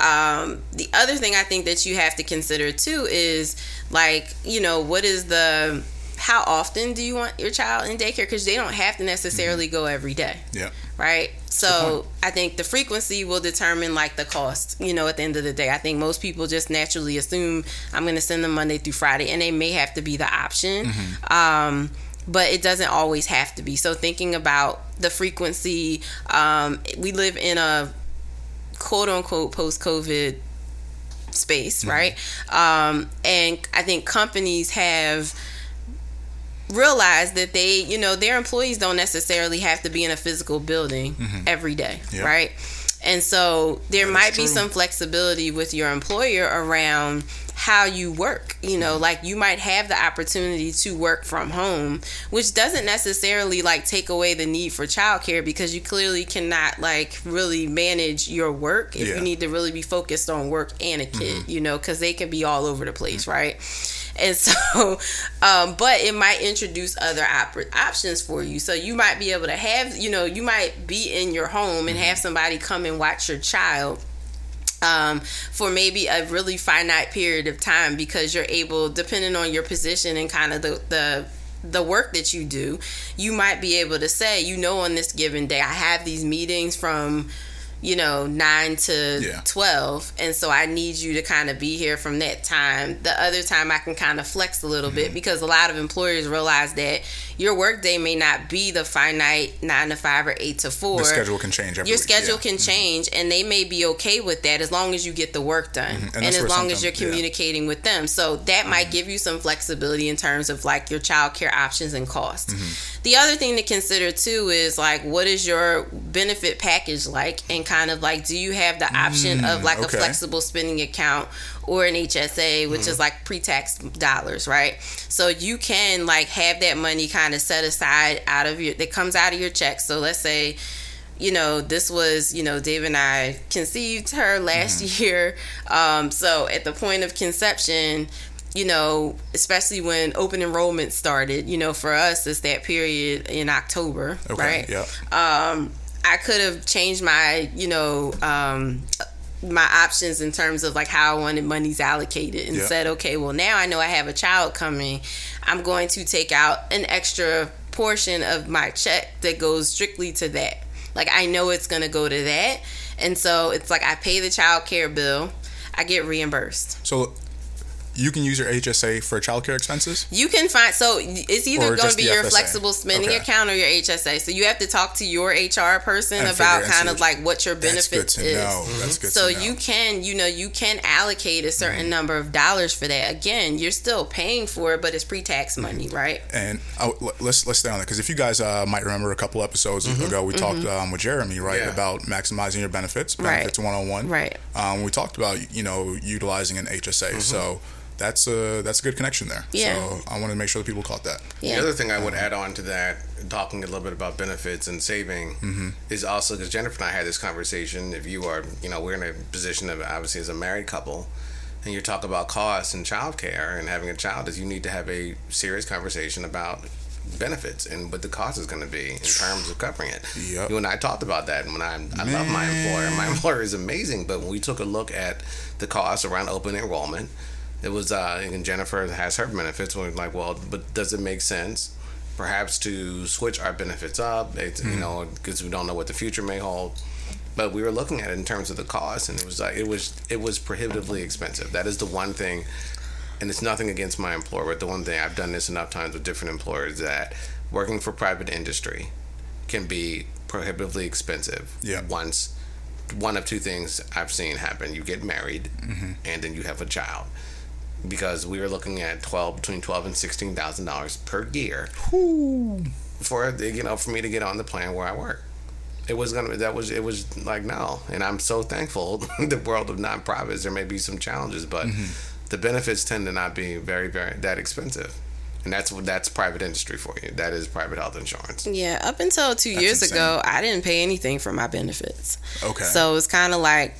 um, the other thing I think that you have to consider too is like, you know, what is the how often do you want your child in daycare? Because they don't have to necessarily go every day, Yeah. right? So I think the frequency will determine like the cost. You know, at the end of the day, I think most people just naturally assume I'm going to send them Monday through Friday, and they may have to be the option. Um, but it doesn't always have to be. So thinking about the frequency, um, we live in a quote unquote post COVID space, right? Um, and I think companies have realized that they, you know, their employees don't necessarily have to be in a physical building every day, right? And so there That is might be some flexibility with your employer around how you work. You know, mm-hmm. like you might have the opportunity to work from home, which doesn't necessarily like take away the need for childcare because you clearly cannot like really manage your work if Yeah. you need to really be focused on work and a kid, mm-hmm. you know, because they can be all over the place, mm-hmm. right? And so, um, but it might introduce other op- options for you. So you might be able to have, you know, you might be in your home and have somebody come and watch your child um, for maybe a really finite period of time because you're able, depending on your position and kind of the, the the work that you do, you might be able to say, you know, on this given day, I have these meetings from, you know, nine to Yeah. 12. And so I need you to kind of be here from that time. The other time I can kind of flex a little Mm-hmm. bit because a lot of employers realize that your work day may not be the finite nine to five or eight to four The schedule can change every your week, schedule yeah. Mm-hmm. can change and they may be okay with that as long as you get the work done and, Mm-hmm. that's as long as you're sometimes- yeah. communicating with them so that Mm-hmm. might give you some flexibility in terms of like your child care options and costs. Mm-hmm. The other thing to consider too is like what is your benefit package like and kind of like do you have the option of like Mm, okay. a flexible spending account or an HSA which Mm-hmm. is like pre-tax dollars right so you can like have that money kind of set aside out of your that comes out of your check so let's say you know, this was, you know, Dave and I conceived her last Mm-hmm. year. Um, so at the point of conception, you know, especially when open enrollment started, you know, for us, it's that period in October, Okay. right? Yeah. um, I could have changed my, you know, um, my options in terms of like how I wanted monies allocated and Yeah. said, okay, well now I know I have a child coming. I'm going to take out an extra portion of my check that goes strictly to that. Like I know it's going to go to that. And so it's like I pay the child care bill, I get reimbursed. So you can use your HSA for childcare expenses. You can find so it's either going to be your FSA? flexible spending Okay. account or your HSA. So you have to talk to your HR person And about kind of what- like what your That's benefits good to is. know. That's good So to know. you can, you know, you can allocate a certain Mm-hmm. number of dollars for that. Again, you're still paying for it, but it's pre-tax Mm-hmm. money, right? And oh, l- let's let's stay on that because if you guys uh, might remember a couple episodes ago, we talked um, with Jeremy right Yeah. about maximizing your benefits, Mm-hmm. Right. benefits one on one. Right. Um, we talked about you know utilizing an HSA, so that's a that's a good connection there. Yeah. So I want to make sure that people caught that. Yeah. The other thing I would add on to that, talking a little bit about benefits and saving, Mm-hmm. is also because Jennifer and I had this conversation. If you are, you know, we're in a position of obviously as a married couple, and you talk about costs and childcare and having a child, is you need to have a serious conversation about benefits and what the cost is going to be in terms of covering it. Yep. You and I talked about that, and when I I love my employer, my employer is amazing. But when we took a look at the costs around open enrollment, it was uh, and Jennifer has her benefits. We're like, well, but does it make sense, perhaps to switch our benefits up? It's, You mm-hmm. know, because we don't know what the future may hold. But we were looking at it in terms of the cost, and it was like it was it was prohibitively expensive. That is the one thing, and it's nothing against my employer, but the one thing I've done this enough times with different employers that working for private industry can be prohibitively expensive. Yeah. Once one of two things I've seen happen: you get married, mm-hmm. and then you have a child. Because we were looking at twelve between twelve and sixteen thousand dollars per year for you know for me to get on the plan where I work. It was gonna that was it was like no, and I'm so thankful. the world of nonprofits there may be some challenges, but mm-hmm. the benefits tend to not be very very that expensive. And that's that's private industry for you. That is private health insurance. Yeah, up until two That's years insane. ago, I didn't pay anything for my benefits. Okay. So it's kind of like,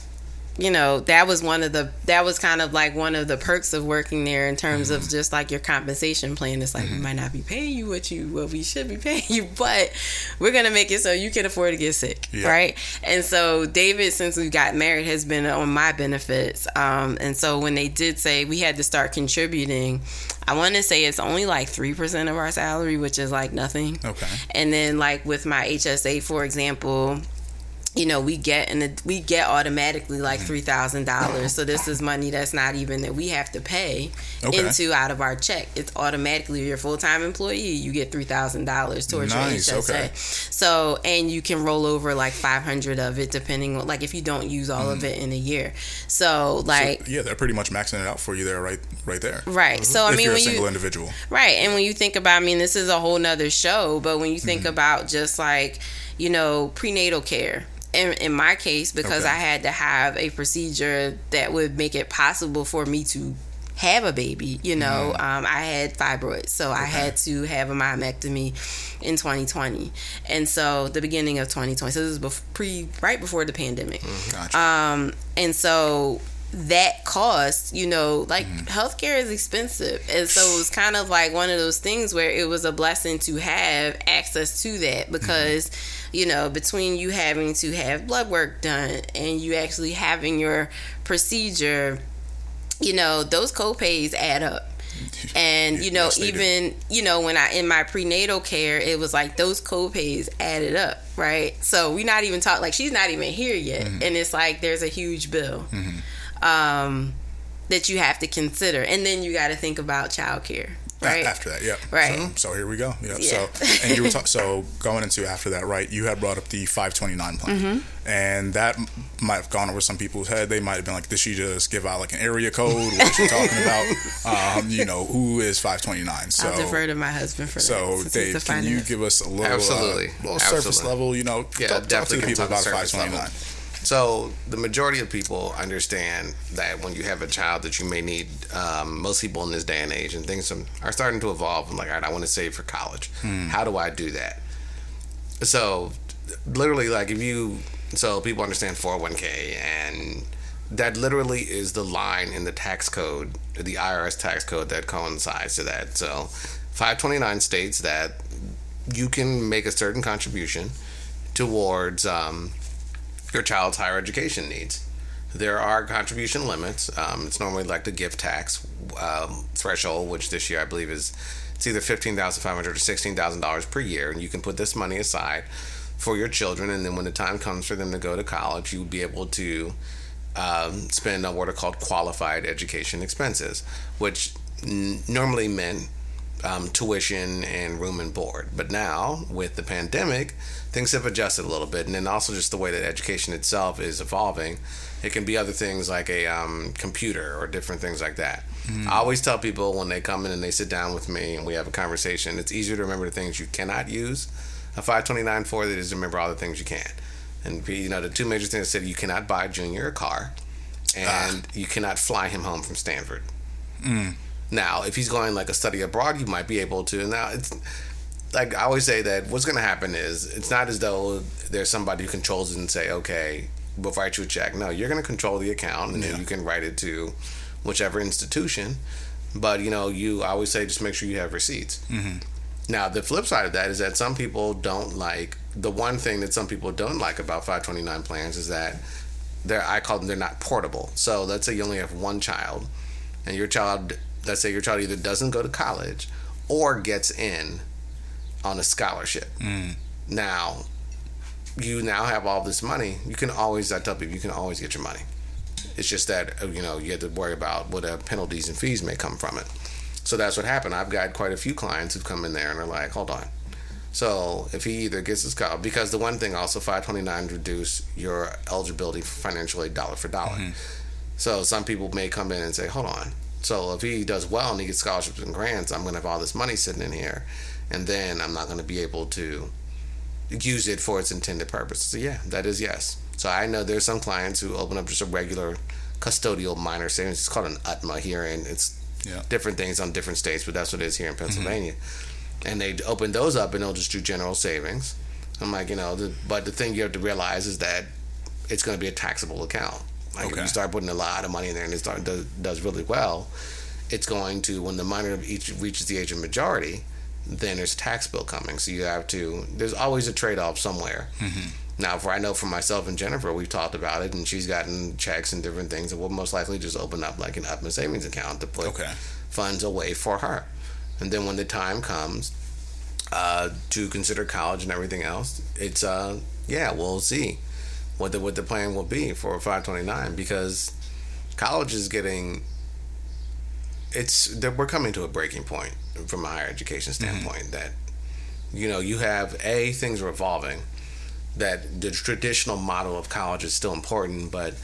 you know, that was one of the that was kind of like one of the perks of working there in terms Mm-hmm. of just like your compensation plan. It's like we might not be paying you what you what we should be paying you, but we're gonna make it so you can afford to get sick, Yeah. right? And so David, since we got married, has been on my benefits. Um, and so when they did say we had to start contributing, I want to say it's only like three percent of our salary, which is like nothing. Okay. And then like with my HSA, for example, you know, we get and we get automatically like three thousand dollars. So this is money that's not even that we have to pay Okay. into out of our check. It's automatically you're a full time employee, you get three thousand dollars towards Nice, your HSA. okay. So and you can roll over like five hundred of it depending on like if you don't use all of it in a year. So like yeah, they're pretty much maxing it out for you there, right, right there. Right. So I mean, you're a single you individual. Right. And when you think about, I mean, this is a whole nother show, but when you think Mm-hmm. about just like, you know, prenatal care, in, in my case, because Okay. I had to have a procedure that would make it possible for me to have a baby, you know, um, I had fibroids. So I had to have a myomectomy in 2020. And so the beginning of 2020. So this was bef- pre, right before the pandemic. Gotcha. Um, and so that cost, you know, like Mm-hmm. healthcare is expensive. And so it was kind of like one of those things where it was a blessing to have access to that because, you know, between you having to have blood work done and you actually having your procedure, you know, those copays add up. And you know, Yes, they do. even you know, when I in my prenatal care, it was like those copays added up, right? So we're not even talking like she's not even here yet, Mm-hmm. and it's like there's a huge bill um, that you have to consider, and then you got to think about childcare, right? After that, yeah. Right. So, so here we go. Yeah. Yeah. So and you were ta- so going into after that, right? You had brought up the 529 plan, Mm-hmm. and that might have gone over some people's head. They might have been like, "Did she just give out like an area code? What is she talking about? Um, you know, who is 529?" So. I'll defer to my husband for So, that. since he's Dave, can you give us a little, Absolutely. uh, little surface level? You know, Yeah, talk, talk to the people about surface level. 529. So the majority of people understand that when you have a child that you may need, um, most people in this day and age, and things are starting to evolve. I'm like, all right, I want to save for college. How do I do that? So, literally, like if you, so people understand 401k, and that literally is the line in the tax code, the IRS tax code that coincides to that. So, 529 states that you can make a certain contribution towards um, your child's higher education needs. There are contribution limits. Um, it's normally like the gift tax um, threshold, which this year I believe is it's either fifteen thousand five hundred or sixteen thousand dollars per year, and you can put this money aside for your children, and then when the time comes for them to go to college, you would be able to um, spend on what are called qualified education expenses, which n- normally meant um, tuition and room and board. But now, with the pandemic, things have adjusted a little bit, and then also just the way that education itself is evolving. It can be other things like a um, computer or different things like that. Hmm. I always tell people when they come in and they sit down with me and we have a conversation, it's easier to remember the things you cannot use a 529 for than it is to remember all the things you can. And you know, the two major things I said you cannot buy Junior a car, ah. and you cannot fly him home from Stanford. Hmm. Now, if he's going like a study abroad, you might be able to. Now, it's like I always say that what's going to happen is it's not as though there's somebody who controls it and say, okay, we'll write you a check. No, you're going to control the account and Yeah. then you can write it to whichever institution. But you know, you I always say just make sure you have receipts. Mm-hmm. Now, the flip side of that is that some people don't like the one thing that some people don't like about 529 plans is that they're I call them they're not portable. So let's say you only have one child, and your child, let's say your child either doesn't go to college or gets in on a scholarship. Now, you now have all this money. You can always I tell people you can always get your money. It's just that uh, you know you have to worry about what uh, penalties and fees may come from it. So that's what happened. I've got quite a few clients who've come in there and are like, hold on. So if he either gets his college, because the one thing also 529 reduce your eligibility for financial aid dollar for dollar. So some people may come in and say, hold on. So if he does well and he gets scholarships and grants, I'm going to have all this money sitting in here, and then I'm not going to be able to use it for its intended purpose. So yeah, that is yes. So I know there's some clients who open up just a regular custodial minor savings. It's called an UTMA here, and it's Yeah. different things on different states, but that's what it is here in mm-hmm. Pennsylvania. And they open those up, and they'll just do general savings. I'm like, you know, the, but the thing you have to realize is that it's going to be a taxable account. Like if you start putting a lot of money in there and it start does, does really well, it's going to when the minor each reaches the age of majority, then there's a tax bill coming. So you have to. There's always a trade off somewhere. Now, for I know for myself and Jennifer, we've talked about it, and she's gotten checks and different things, and we'll most likely just open up like an Upman savings account to put Okay. funds away for her. And then when the time comes uh, to consider college and everything else, it's uh yeah, we'll see what the what the plan will be for 529 because college is getting it's that we're coming to a breaking point from a higher education mm-hmm. standpoint that you know you have a things are evolving that the traditional model of college is still important but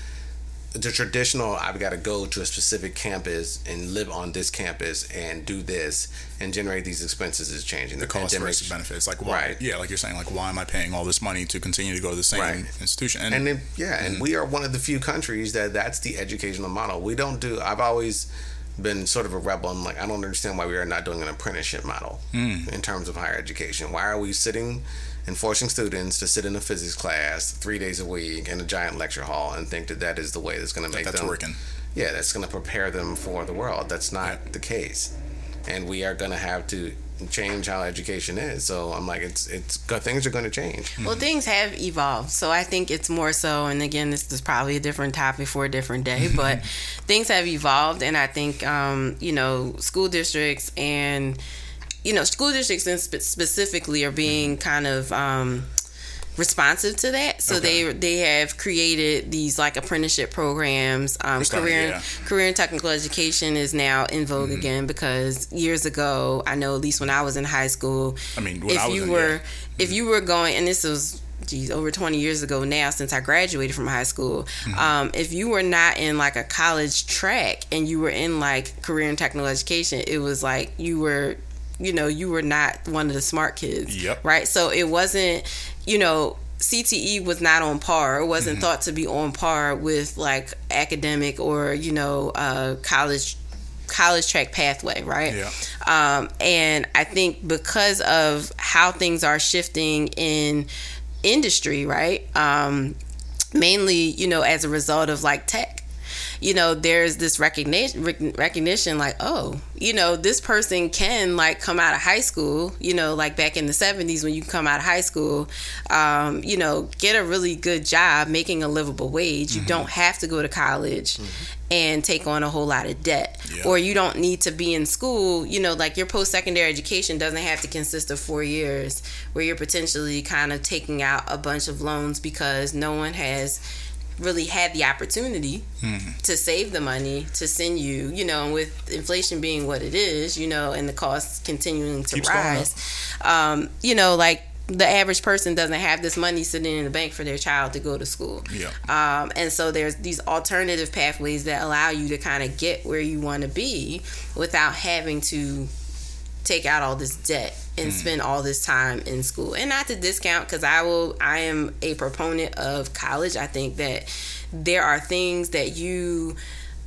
the traditional I've got to go to a specific campus and live on this campus and do this and generate these expenses is changing. The cost versus benefits. Like, why, Right. yeah, like you're saying, like, why am I paying all this money to continue to go to the same Right. institution? And, and then, yeah, and mm-hmm. we are one of the few countries that that's the educational model. We don't do. I've always been sort of a rebel. I'm like, I don't understand why we are not doing an apprenticeship model hmm. in terms of higher education. Why are we sitting and forcing students to sit in a physics class three days a week in a giant lecture hall and think that that is the way that's going to make that's them working. yeah, that's going to prepare them for the world. That's not the case, and we are going to have to change how education is. So I'm like, it's it's things are going to change. Well, things have evolved. So I think it's more so, and again, this is probably a different topic for a different day, but things have evolved. And I think, um, you know, school districts and, you know, school districts in spe- specifically are being kind of, um, responsive to that so Okay. they they have created these like apprenticeship programs um, career yeah. Career and technical education is now in vogue again because years ago i know at least when i was in high school I mean, if I was you in- were yeah. if you were going and this was geez over 20 years ago now since i graduated from high school Mm-hmm. um, if you were not in like a college track and you were in like career and technical education it was like you were you know you were not one of the smart kids Yep. right so it wasn't you know CTE was not on par. It Mm-hmm. wasn't thought to be on par with like academic or you know uh, college college track pathway, right? Yeah. Um, and I think because of how things are shifting in industry, right? Um, mainly, you know, as a result of like tech. You know, there's this recognition, recognition, like, oh, you know, this person can like come out of high school. You know, like back in the '70s when you come out of high school, um, you know, get a really good job, making a livable wage. You don't have to go to college and take on a whole lot of debt, Yeah. or you don't need to be in school. You know, like your post secondary education doesn't have to consist of four years, where you're potentially kind of taking out a bunch of loans because no one has really had the opportunity to save the money to send you, you know, and with inflation being what it is, you know, and the costs continuing to Keeps rise, um, you know, like the average person doesn't have this money sitting in the bank for their child to go to school. Yeah. Um, and so there's these alternative pathways that allow you to kind of get where you want to be without having to take out all this debt and spend all this time in school. And not to discount because i will i am a proponent of college. I think that there are things that you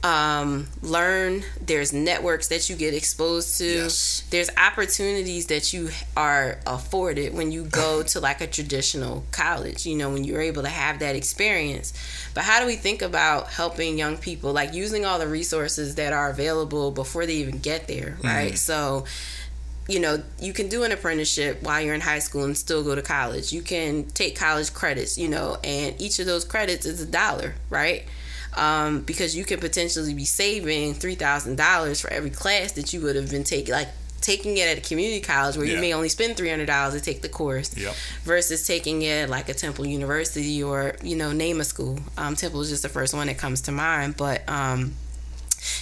um, learn. There's networks that you get exposed to. Yes. there's opportunities that you are afforded when you go to like a traditional college you know when you're able to have that experience. But how do we think about helping young people? Like using all the resources that are available before they even get there right? So you know, you can do an apprenticeship while you're in high school and still go to college. You can take college credits, you know, and each of those credits is a dollar, right? Um, because you could potentially be saving three thousand dollars for every class that you would have been taking, like taking it at a community college where Yeah. you may only spend three hundred dollars to take the course, Yep. versus taking it like a Temple University or you know, name a school. Um, Temple is just the first one that comes to mind, but um,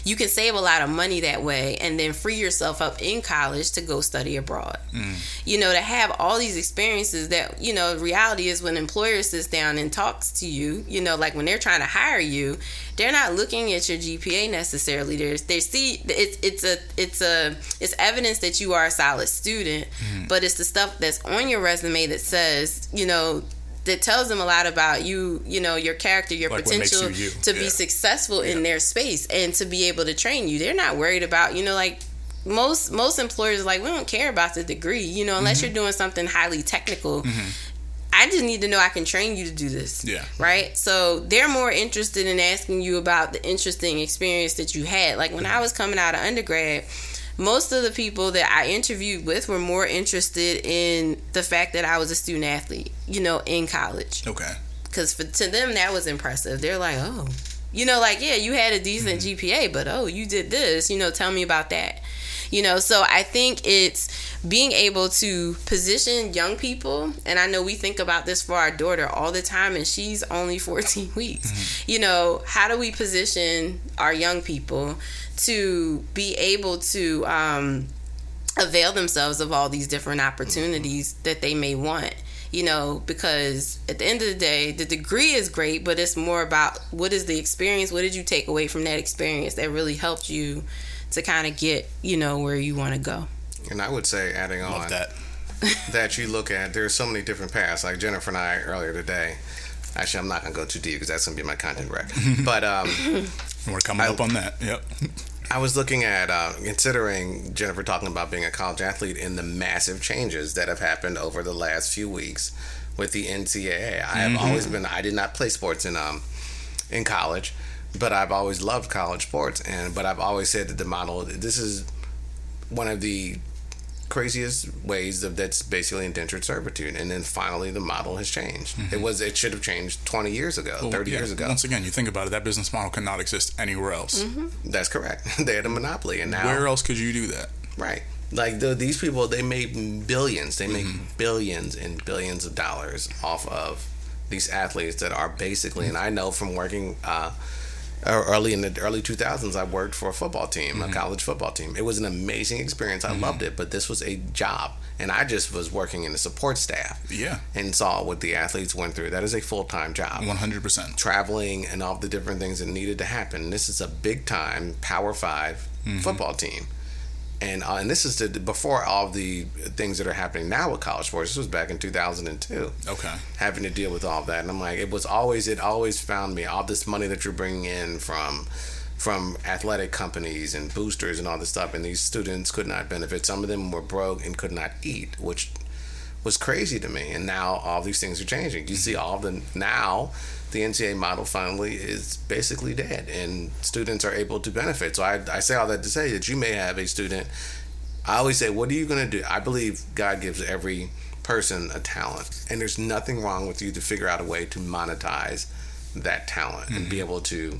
you can save a lot of money that way and then free yourself up in college to go study abroad. Mm. You know, to have all these experiences that, you know, reality is when employer sits down and talks to you, you know, like when they're trying to hire you, they're not looking at your GPA necessarily. There's they see it's it's a it's a it's evidence that you are a solid student, mm. but it's the stuff that's on your resume that says, you know, that tells them a lot about you, you know, your character, your Like potential you you. to Yeah. be successful in their space and to be able to train you. They're not worried about, you know, like most most employers are like we don't care about the degree, you know, unless Mm-hmm. you're doing something highly technical. I just need to know I can train you to do this. Yeah. Right? So they're more interested in asking you about the interesting experience that you had. Like when I was coming out of undergrad, most of the people that I interviewed with were more interested in the fact that I was a student athlete, you know, in college. Okay. Because for to them that was impressive. They're like, oh, you know, like yeah, you had a decent mm-hmm. GPA, but oh, you did this. You know, tell me about that. You know, so I think it's being able to position young people, and I know we think about this for our daughter all the time, and she's only 14 weeks. You know, how do we position our young people to be able to um, avail themselves of all these different opportunities that they may want? You know, because at the end of the day, the degree is great, but it's more about what is the experience? What did you take away from that experience that really helped you to kind of get, you know, where you want to go? And I would say, adding on Love that. that you look at, there's so many different paths. Like Jennifer and I earlier today. Actually, I'm not gonna go too deep because that's gonna be my content rec. but um, We're coming I- up on that. Yep. I was looking at uh, considering Jennifer talking about being a college athlete and the massive changes that have happened over the last few weeks with the NCAA. I have always been I did not play sports in um in college, but I've always loved college sports and but I've always said that the model this is one of the craziest ways of that's basically indentured servitude and then finally the model has changed it mm-hmm. was it should have changed 20 years ago 30 yeah, years ago Once again, you think about it, that business model cannot exist anywhere else. Mm-hmm. that's correct they had a monopoly and now Where else could you do that? Right. Like the, these people, they make billions. They make mm-hmm. billions and billions of dollars off of these athletes that are basically. And I know from working uh, early in the early 2000s, I worked for a football team, a mm-hmm. college football team. It was an amazing experience. I mm-hmm. loved it, but this was a job, and I just was working in the support staff Yeah. and saw what the athletes went through. That is a full time job One hundred percent. traveling and all the different things that needed to happen. This is a big time Power 5 mm-hmm. football team, and uh, and this is the, before all the things that are happening now with college sports. This was back in 2002, Okay. having to deal with all that. And I'm like, it was always it always found me all this money that you're bringing in from from athletic companies and boosters and all this stuff, and these students could not benefit. Some of them were broke and could not eat, which was crazy to me. And now all these things are changing. You see all the now the NCAA model finally is basically dead, and students are able to benefit. So I, I say all that to say that you may have a student. I always say, what are you going to do? I believe God gives every person a talent, and there's nothing wrong with you to figure out a way to monetize that talent and be able to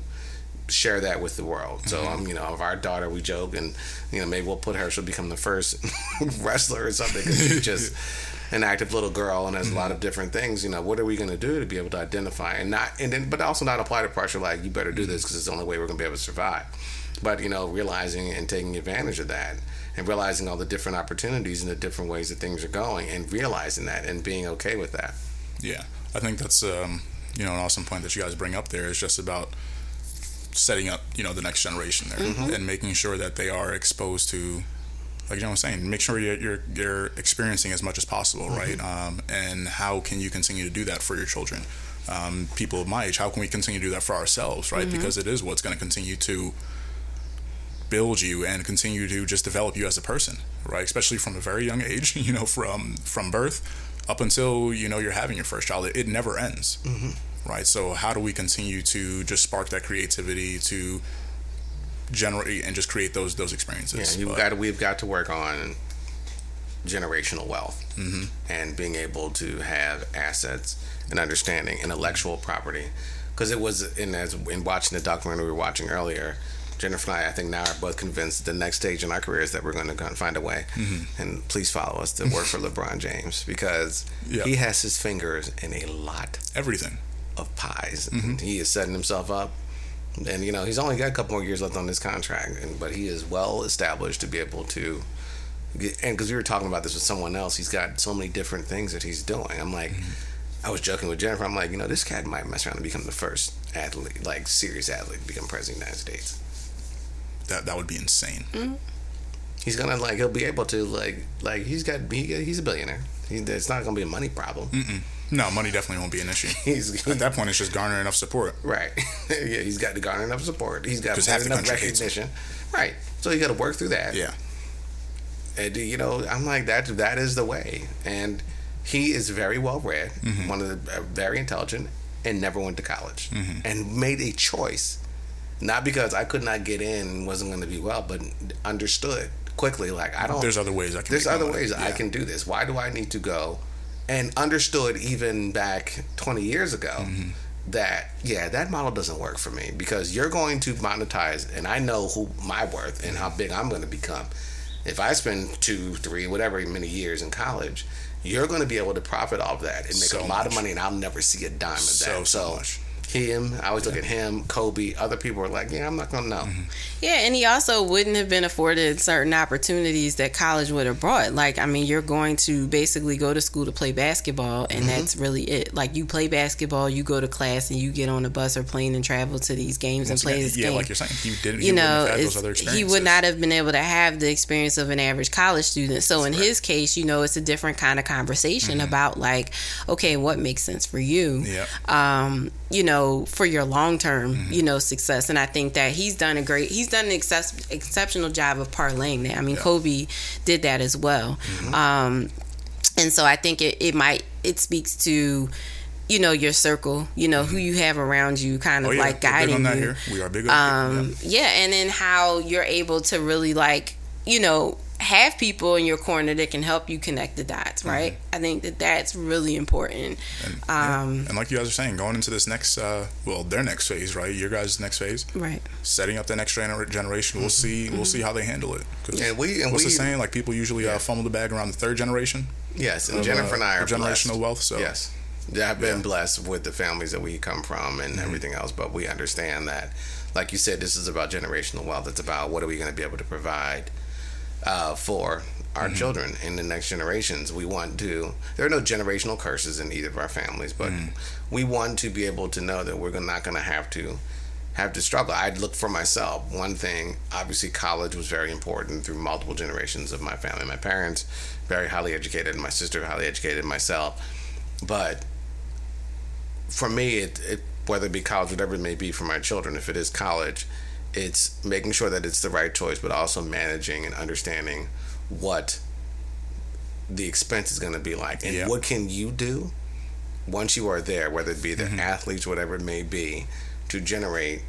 share that with the world. So um, you know, of our daughter, we joke, and you know, maybe we'll put her. She'll become the first wrestler or something because she's just an active little girl and has a lot mm-hmm. of different things. You know, what are we going to do to be able to identify and not, and then, but also not apply the pressure like you better do this mm-hmm. because it's the only way we're going to be able to survive. But you know, realizing and taking advantage of that. And realizing all the different opportunities and the different ways that things are going, and realizing that and being okay with that. Yeah, I think that's um, you know an awesome point that you guys bring up. There is just about setting up you know the next generation there mm-hmm. and making sure that they are exposed to like John was saying, make sure you're you're, you're experiencing as much as possible, right? Um, and how can you continue to do that for your children? Um, people of my age, how can we continue to do that for ourselves, right? Because it is what's going to continue to build you and continue to just develop you as a person, right? Especially from a very young age, you know, from from birth up until you know you're having your first child, it, it never ends, right? So how do we continue to just spark that creativity to generate and just create those those experiences? Yeah, you've But- got to, we've got to work on generational wealth mm-hmm. and being able to have assets and understanding intellectual property. Because it was in as in watching the documentary we were watching earlier, Jennifer and I, I think now are both convinced the next stage in our careers that we're going to find a way. Mm-hmm. And please follow us to work for LeBron James because Yeah. he has his fingers in a lot everything. of pies. And he is setting himself up. And you know he's only got a couple more years left on this contract, and but he is well established to be able to. Get, and because we were talking about this with someone else, he's got so many different things that he's doing. I'm like, mm-hmm. I was joking with Jennifer. I'm like, you know, this cat might mess around and become the first athlete, like serious athlete, to become president of the United States. That that would be insane. Mm-hmm. He's gonna like he'll be able to like like he's got he, he's a billionaire. He, it's not going to be a money problem. No, money definitely won't be an issue. He's At that point, it's just garnering enough support. right. yeah, he's got to garner enough support. He's got to enough country hates him. recognition. Right. So you got to work through that. Yeah. And you know, I'm like that. That is the way. And he is very well read, Mm-hmm. one of the uh, very intelligent, and never went to college, Mm-hmm. and made a choice, not because I could not get in and wasn't going to be well, but understood quickly. Like I don't. There's other ways I can. There's other money. ways I can do this. Why do I need to go? And understood even back 20 years ago Mm-hmm. that yeah, that model doesn't work for me because you're going to monetize, and I know who my worth and how big I'm going to become. If I spend two, three, whatever many years in college, you're going to be able to profit off that and make So a lot of money, and I'll never see a dime of So, that. so much. Him, I always look at him, Kobe. Other people are like, yeah, I'm not going to know. Mm-hmm. Yeah, and he also wouldn't have been afforded certain opportunities that college would have brought. Like, I mean, you're going to basically go to school to play basketball, and that's really it. Like, you play basketball, you go to class, and you get on a bus or plane and travel to these games Once and play again, this yeah, game. like you're saying, you didn't. you know, have those it's- other he would not have been able to have the experience of an average college student. So in his case, you know, it's a different kind of conversation about like, okay, what makes sense for you? Yeah. Um, you know, for your long term, Mm-hmm. you know, success. And I think that he's done a great, he's done an excess, exceptional job of parlaying that. I mean, Yeah. Kobe did that as well. Mm-hmm. Um, and so I think it, it might, it speaks to, you know, your circle, you know, who you have around you, kind of Oh yeah, like guiding on that you. here. We are big Um, yeah, and then how you're able to really like, you know, have people in your corner that can help you connect the dots, right? I think that that's really important. And, yeah. Um, and like you guys are saying, going into this next, uh, well, their next phase, right? Your guys' next phase, Right. setting up the next gener- generation. We'll see. We'll see how they handle it. And we- and what's we- the saying? Like people usually uh, fumble the bag around the third generation. Yes, and of, Jennifer uh, and I are of generational blessed. wealth. So Yes. Yeah, I've been Yeah. Mm-hmm. blessed with the families that we come from and everything else, but we understand that, like you said, this is about generational wealth. It's about what are we going to be able to provide uh, for our Mm-hmm. children in the next generations. We want to, there are no generational curses in either of our families, but Mm-hmm. we want to be able to know that we're not going to have to have to struggle. I'd look for myself. One thing, obviously, college was very important through multiple generations of my family. My parents, very highly educated, my sister, highly educated, myself. But for me, it, it whether it be college, whatever it may be for my children, if it is college, it's making sure that it's the right choice, but also managing and understanding what the expense is going to be like, and Yeah. what can you do once you are there, whether it be the Mm-hmm. athletes, whatever it may be, to generate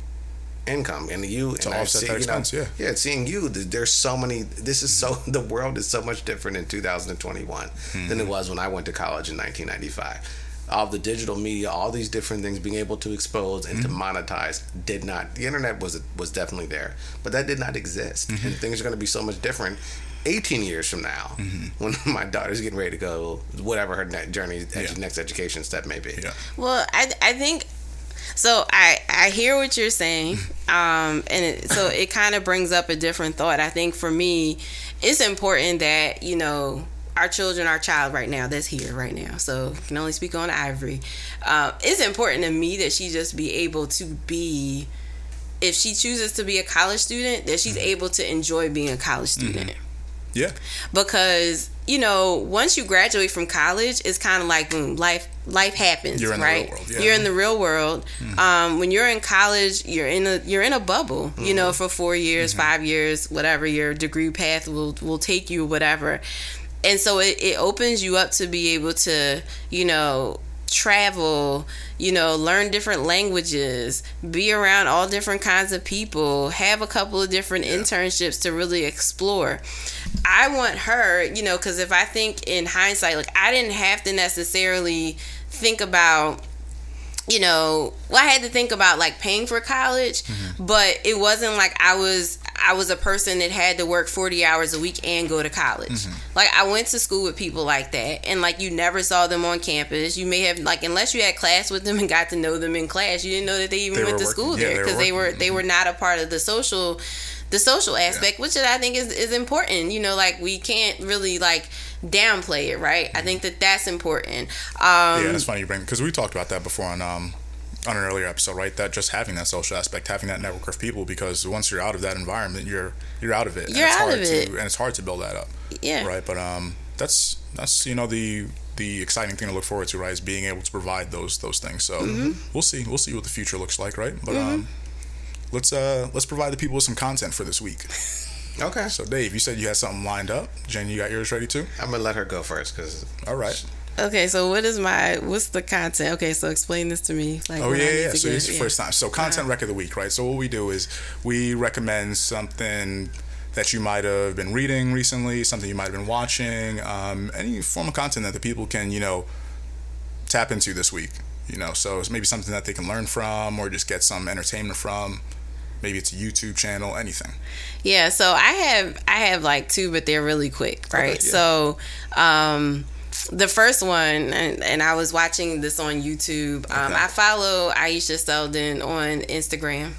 income and you and I offset see, that you know, yeah. yeah seeing you there's so many this is so the world is so much different in 2021 than Mm-hmm. it was when I went to college in 1995 all the digital media all these different things being able to expose and Mm-hmm. to monetize did not the internet was was definitely there but that did not exist Mm-hmm. and things are going to be so much different 18 years from now Mm-hmm. when my daughter's getting ready to go whatever her ne- journey edu- Yeah. next education step may be yeah, Well, I I think so. I I hear what you're saying, um, and it, so it kind of brings up a different thought. I think for me, it's important that you know our children, our child right now that's here right now. So can only speak on Ivory. Um, it's important to me that she just be able to be. If she chooses to be a college student, that she's mm-hmm. able to enjoy being a college mm-hmm. student yeah. because you know once you graduate from college it's kind of like boom life life happens You're in the real right world, yeah. you're in the real world mm-hmm. um, when you're in college you're in a you're in a bubble you know for four years five years whatever your degree path will will take you whatever and so it, it opens you up to be able to you know travel you know learn different languages be around all different kinds of people have a couple of different internships to really explore. I want her you know because if i think in hindsight like i didn't have to necessarily think about you know, well, I had to think about like paying for college, mm-hmm. but it wasn't like I was I was a person that had to work 40 hours a week and go to college. Like I went to school with people like that and like you never saw them on campus. You may have like unless you had class with them and got to know them in class, you didn't know that they even They went to working- school yeah, there they were because they were they were not a part of the social the social aspect, which I think is, is important. You know, like we can't really like downplay it, right? I think that that's important. Um, Yeah, it's funny you bring because we talked about that before on um on an earlier episode, right? That just having that social aspect, having that network of people, because once you're out of that environment, you're you're out of it. and You're it's out hard of to, it. and it's hard to build that up, yeah. right? But um, that's that's you know the the exciting thing to look forward to, right? Is being able to provide those those things. So we'll see we'll see what the future looks like, right? But um, let's uh let's provide the people with some content for this week. Okay. So Dave, you said you had something lined up. Jen, you got yours ready too. I'm gonna let her go first because All right. Okay, so what is my what's the content? Okay, so explain this to me. Like, Oh yeah, yeah. So is your yeah. first time. So content rec of the week, right? So what we do is we recommend something that you might have been reading recently, something you might have been watching, um, any form of content that the people can, you know, tap into this week. You know, so it's maybe something that they can learn from or just get some entertainment from. Maybe it's a YouTube channel, anything. Yeah, so I have I have like two, but they're really quick, right? yeah. So, um, the first one, and, and I was watching this on YouTube. Um, Okay. I follow Aisha Selden on Instagram,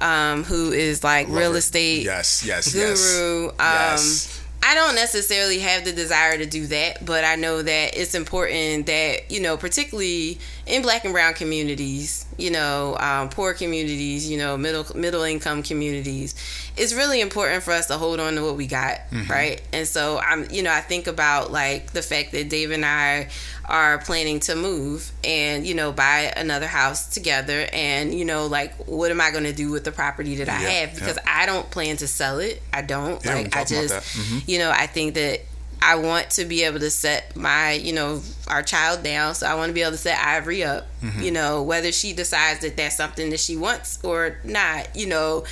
um, who is like Love real estate Yes, yes, yes. guru. Um, Yes. I don't necessarily have the desire to do that, but I know that it's important that, you know, particularly in black and brown communities, you know, um, poor communities, you know, middle middle income communities, it's really important for us to hold on to what we got, right? And so I'm, you know, I think about like the fact that Dave and I are planning to move and, you know, buy another house together and, you know, like what am I going to do with the property that I Yeah, have because yeah. I don't plan to sell it. I don't. Yeah, like I just. Mhm. you know, I think that I want to be able to set my, you know, our child down. So I want to be able to set Ivory up, Mm-hmm. you know, whether she decides that that's something that she wants or not, you know,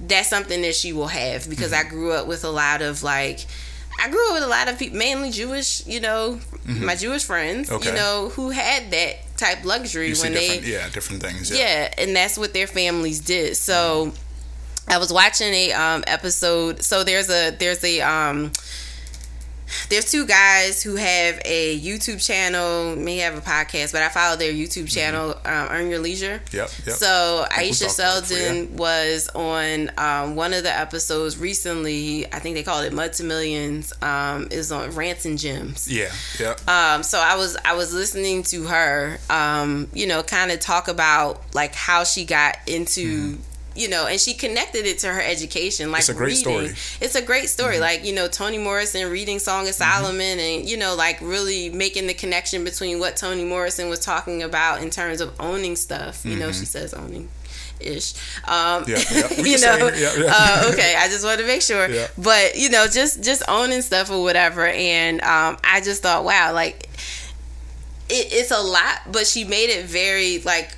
that's something that she will have because I grew up with a lot of like, I grew up with a lot of people, mainly Jewish, you know, my Jewish friends, Mm-hmm. Okay. you know, who had that type luxury when they, yeah, different things. Yeah. yeah, and that's what their families did. So I was watching a um episode. So there's a there's a um there's two guys who have a YouTube channel, may have a podcast, but I follow their YouTube channel, um, Earn Your Leisure. Yep, yep. So Aisha talked about it before, Selden was on um, one of the episodes recently. I think they called it Mud to Millions. Um, is on Rants and Gems. Yeah, yeah. Um, so I was I was listening to her, um, you know, kind of talk about like how she got into. You know, and she connected it to her education. Like Mm-hmm. It's a great reading. story. It's a great story. Mm-hmm. Like you know, Toni Morrison reading Song of Solomon, and you know, like really making the connection between what Toni Morrison was talking about in terms of owning stuff. You know, she says owning. Ish, um, Mm-hmm. Yeah, yeah. You know. Yeah. Uh, okay, I just want to make sure. But you know, just just owning stuff or whatever, and um, I just thought, wow, like it, it's a lot, but she made it very like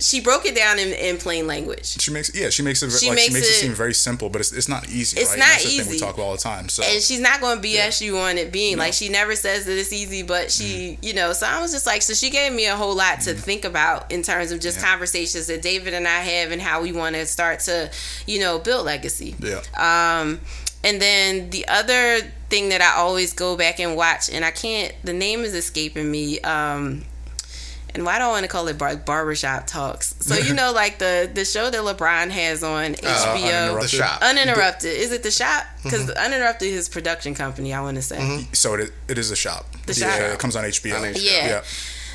she broke it down in, in plain language. She makes yeah, she makes it She like makes she makes it, it- seem very simple, but it's, it's not easy. It's right? not That's the thing we talk about all the time. So And she's not going to BS you on it being No. like she never says that it's easy, but she, Mm-hmm. you know. So I was just like, so she gave me a whole lot to think about in terms of just Yeah. conversations that David and I have and how we want to start to, you know, build legacy. yeah, Um, and then the other thing that I always go back and watch, and I can't, the name is escaping me. Um, and why do I want to call it bar- barbershop talks? So you know, like the the show that LeBron has on HBO, Uh, Uninterrupted. the shop. Uninterrupted. Is it the shop? Because Mm-hmm. Uninterrupted is production company. I want to say. so it, it is a shop. The yeah, shop. it comes on HBO. On HBO. Yeah. yeah.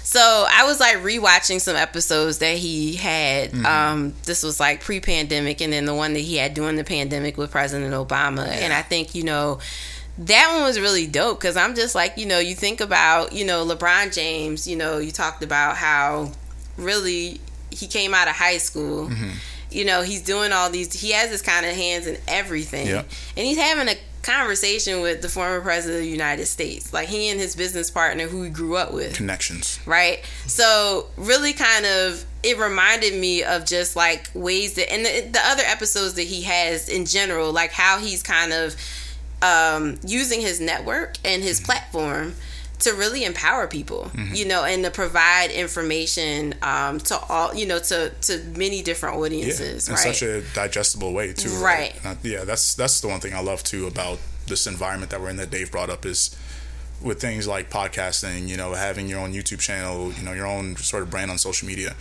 So I was like rewatching some episodes that he had. Mm-hmm. Um, this was like pre-pandemic, and then the one that he had during the pandemic with President Obama. And I think you know that one was really dope because I'm just like you know you think about you know LeBron James. You know you talked about how really he came out of high school. Mm-hmm. You know he's doing all these. He has his kind of hands in everything, and he's having a conversation with the former president of the United States. Like he and his business partner, who he grew up with Connections. right? So really, kind of, it reminded me of just like ways that, and the, the other episodes that he has in general, like how he's kind of um, using his network and his platform to really empower people, you know, and to provide information um, to all, you know, to to many different Yeah, audiences, in right? such a digestible way too. Right. Uh, yeah, that's that's the one thing I love too about this environment that we're in that Dave brought up is with things like podcasting. You know, having your own YouTube channel, you know, your own sort of brand on social media.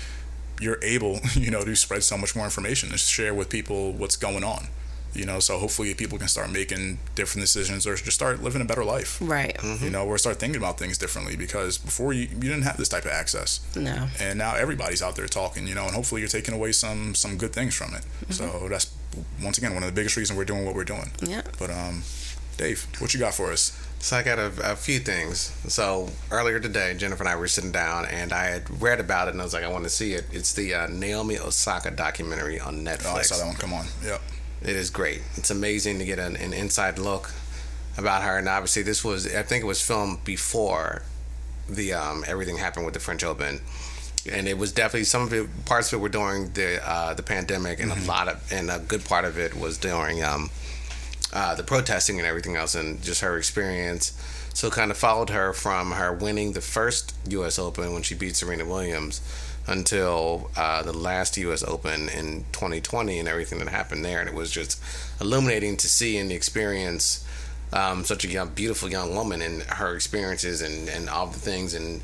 You're able, you know, to spread so much more information and share with people what's going on. You know, so hopefully people can start making different decisions or just start living a better life. right? You know, or start thinking about things differently because before you you didn't have this type of access No. and now everybody's out there talking, you know, and hopefully you're taking away some some good things from it. Mm-hmm. So that's once again one of the biggest reasons we're doing what we're doing. Yeah. But um, Dave, what you got for us? So I got a, a few things. So earlier today, Jennifer and I were sitting down, and I had read about it, and I was like, I want to see it. It's the uh, Naomi Osaka documentary on Netflix. Oh, I saw that one. Come on. Yep. It is great. It's amazing to get an, an inside look about her, and obviously this was I think it was filmed before the um, everything happened with the French Open, and it was definitely some of it parts of it were during the uh, the pandemic, and a lot of and a good part of it was during um, uh, the protesting and everything else, and just her experience. So kind of followed her from her winning the first U.S. Open when she beat Serena Williams until uh, the last U.S. Open in 2020 and everything that happened there, and it was just illuminating to see and experience um, such a young, beautiful young woman and her experiences and, and all the things and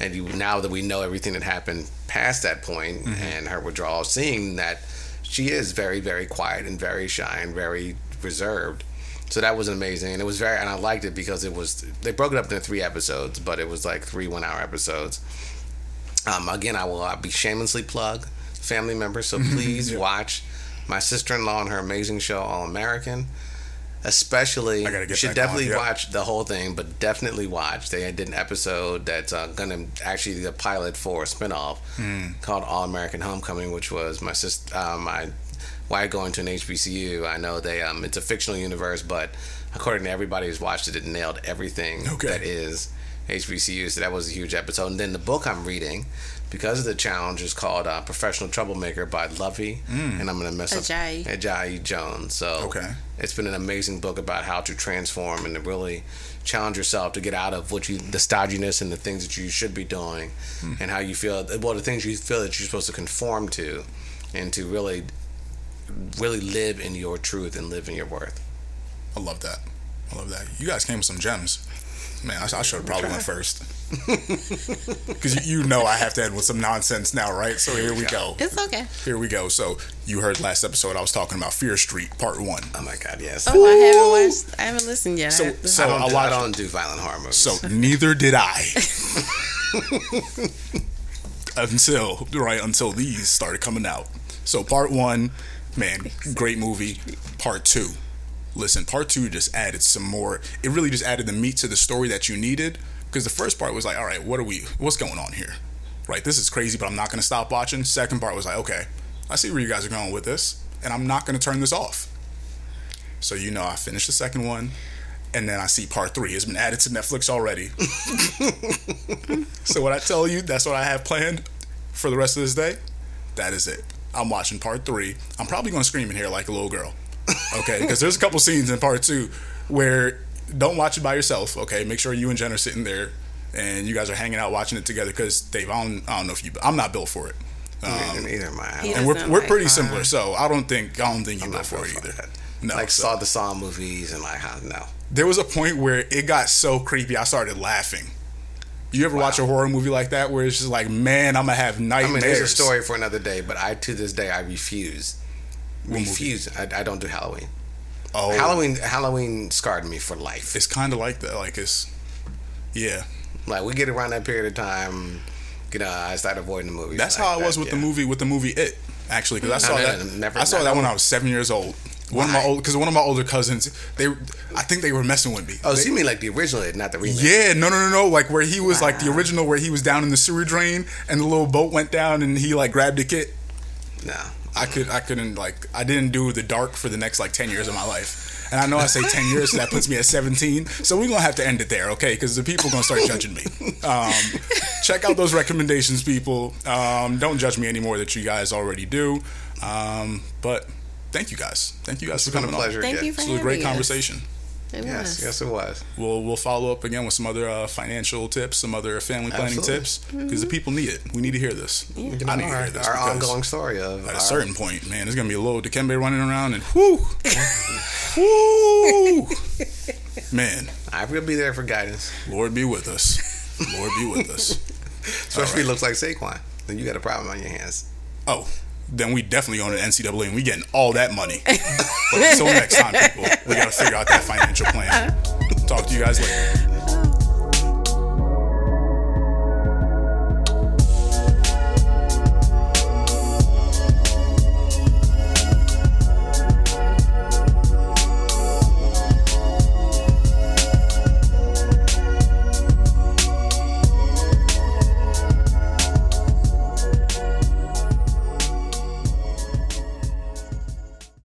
and you, now that we know everything that happened past that point and her withdrawal, seeing that she is very very quiet and very shy and very reserved. So that was amazing, and it was very, and I liked it because it was. They broke it up into three episodes, but it was like three one-hour episodes. Um, again, I will uh, be shamelessly plug family members, so please watch my sister-in-law and her amazing show, All American. Especially, I gotta get you should definitely yeah. watch the whole thing, but definitely watch. They did an episode that's uh, gonna actually be the pilot for a spinoff Hmm. called All American Homecoming, which was my sister, uh, my why going to an HBCU. I know they um, it's a fictional universe, but according to everybody who's watched it, it nailed everything Okay. that is HBCU. So that was a huge episode. And then the book I'm reading, because of the challenge, is called uh, Professional Troublemaker by Luvvie, and I'm gonna mess Ajayi. up Ajayi Jones. So Okay. it's been an amazing book about how to transform and to really challenge yourself to get out of what you the stodginess and the things that you should be doing and how you feel well the things you feel that you're supposed to conform to and to really really live in your truth and live in your worth I love that. I love that. You guys came with some gems. Man, I, I should have probably went first. Because you, you know I have to end with some nonsense now, right? So here we go. It's okay. Here we go. So you heard last episode I was talking about Fear Street Part One. oh my god yes Oh, I haven't watched. I haven't listened yet. So- have to- so- I don't, I do, I don't do violent horror movies So neither did I. until right until these started coming out. So part one, man, great movie. Part two, listen, part two just added some more. It really just added the meat to the story that you needed. Because the first part was like, all right, what are we? What's going on here? Right, this is crazy, but I'm not gonna stop watching. Second part was like, okay, I see where you guys are going with this, and I'm not gonna turn this off. So you know, I finished the second one, and then I see part three. It's been added to Netflix already. so what I tell you, that's what I have planned for the rest of this day. That is it. I'm watching part three. I'm probably gonna scream in here like a little girl. Okay, because there's a couple scenes in part two where don't watch it by yourself. Okay, make sure you and Jen are sitting there and you guys are hanging out watching it together. Because Dave, I don't, I don't know if you, I'm not built for it. Um, neither am I, I and we're, we're like pretty horror. similar, so I don't think I don't think you I'm built for it either. that. No, like so- saw the Saw movies and like how no there was a point where it got so creepy I started laughing. You ever watch a horror movie like that where it's just like, man, I'm gonna have nightmares. I nightmares? mean there's a story for another day but I to this day I refuse movie? Refuse I, I don't do Halloween Oh, Halloween Halloween scarred me for life It's kind of like that. Like it's, yeah. Like we get around that period of time, you know, I started avoiding the movies. That's like how I was that, with the movie with the movie It. Actually, because I mm-hmm. saw no, that. no, never- I saw no, that when. I was seven years old. One of my old because one of my older cousins, they, I think they were messing with me. Oh, They- so you mean like the original, not the remake? Yeah, no, no, no, no. Like where he was like the original, where he was down in the sewer drain and the little boat went down and he like grabbed the kid. No. I could, I couldn't like, I didn't do the dark for the next like ten years of my life. And I know I say ten years, so that puts me at seventeen. So we're gonna have to end it there, okay? Because the people are gonna start judging me. Um, check out those recommendations, people. Um, don't judge me anymore that you guys already do. Um, but thank you guys. Thank you guys It's for been a coming on. pleasure. Thank again. you for This was a having great us. conversation. It Yes, was. yes, it was. We'll we'll follow up again with some other uh, financial tips, some other family planning Absolutely. tips, because the people need it. We need to hear this. You I know, need to hear this our ongoing story of at our- a certain point, man, there's gonna be a little Dikembe running around and whoo, whoo, man. I will be there for guidance, Lord be with us. Lord be with us. especially if he looks like Saquon. Then you got a problem on your hands. Oh, then we definitely own an NCAA and we getting all that money. But until next time, people, we got to figure out that financial plan. Talk to you guys later.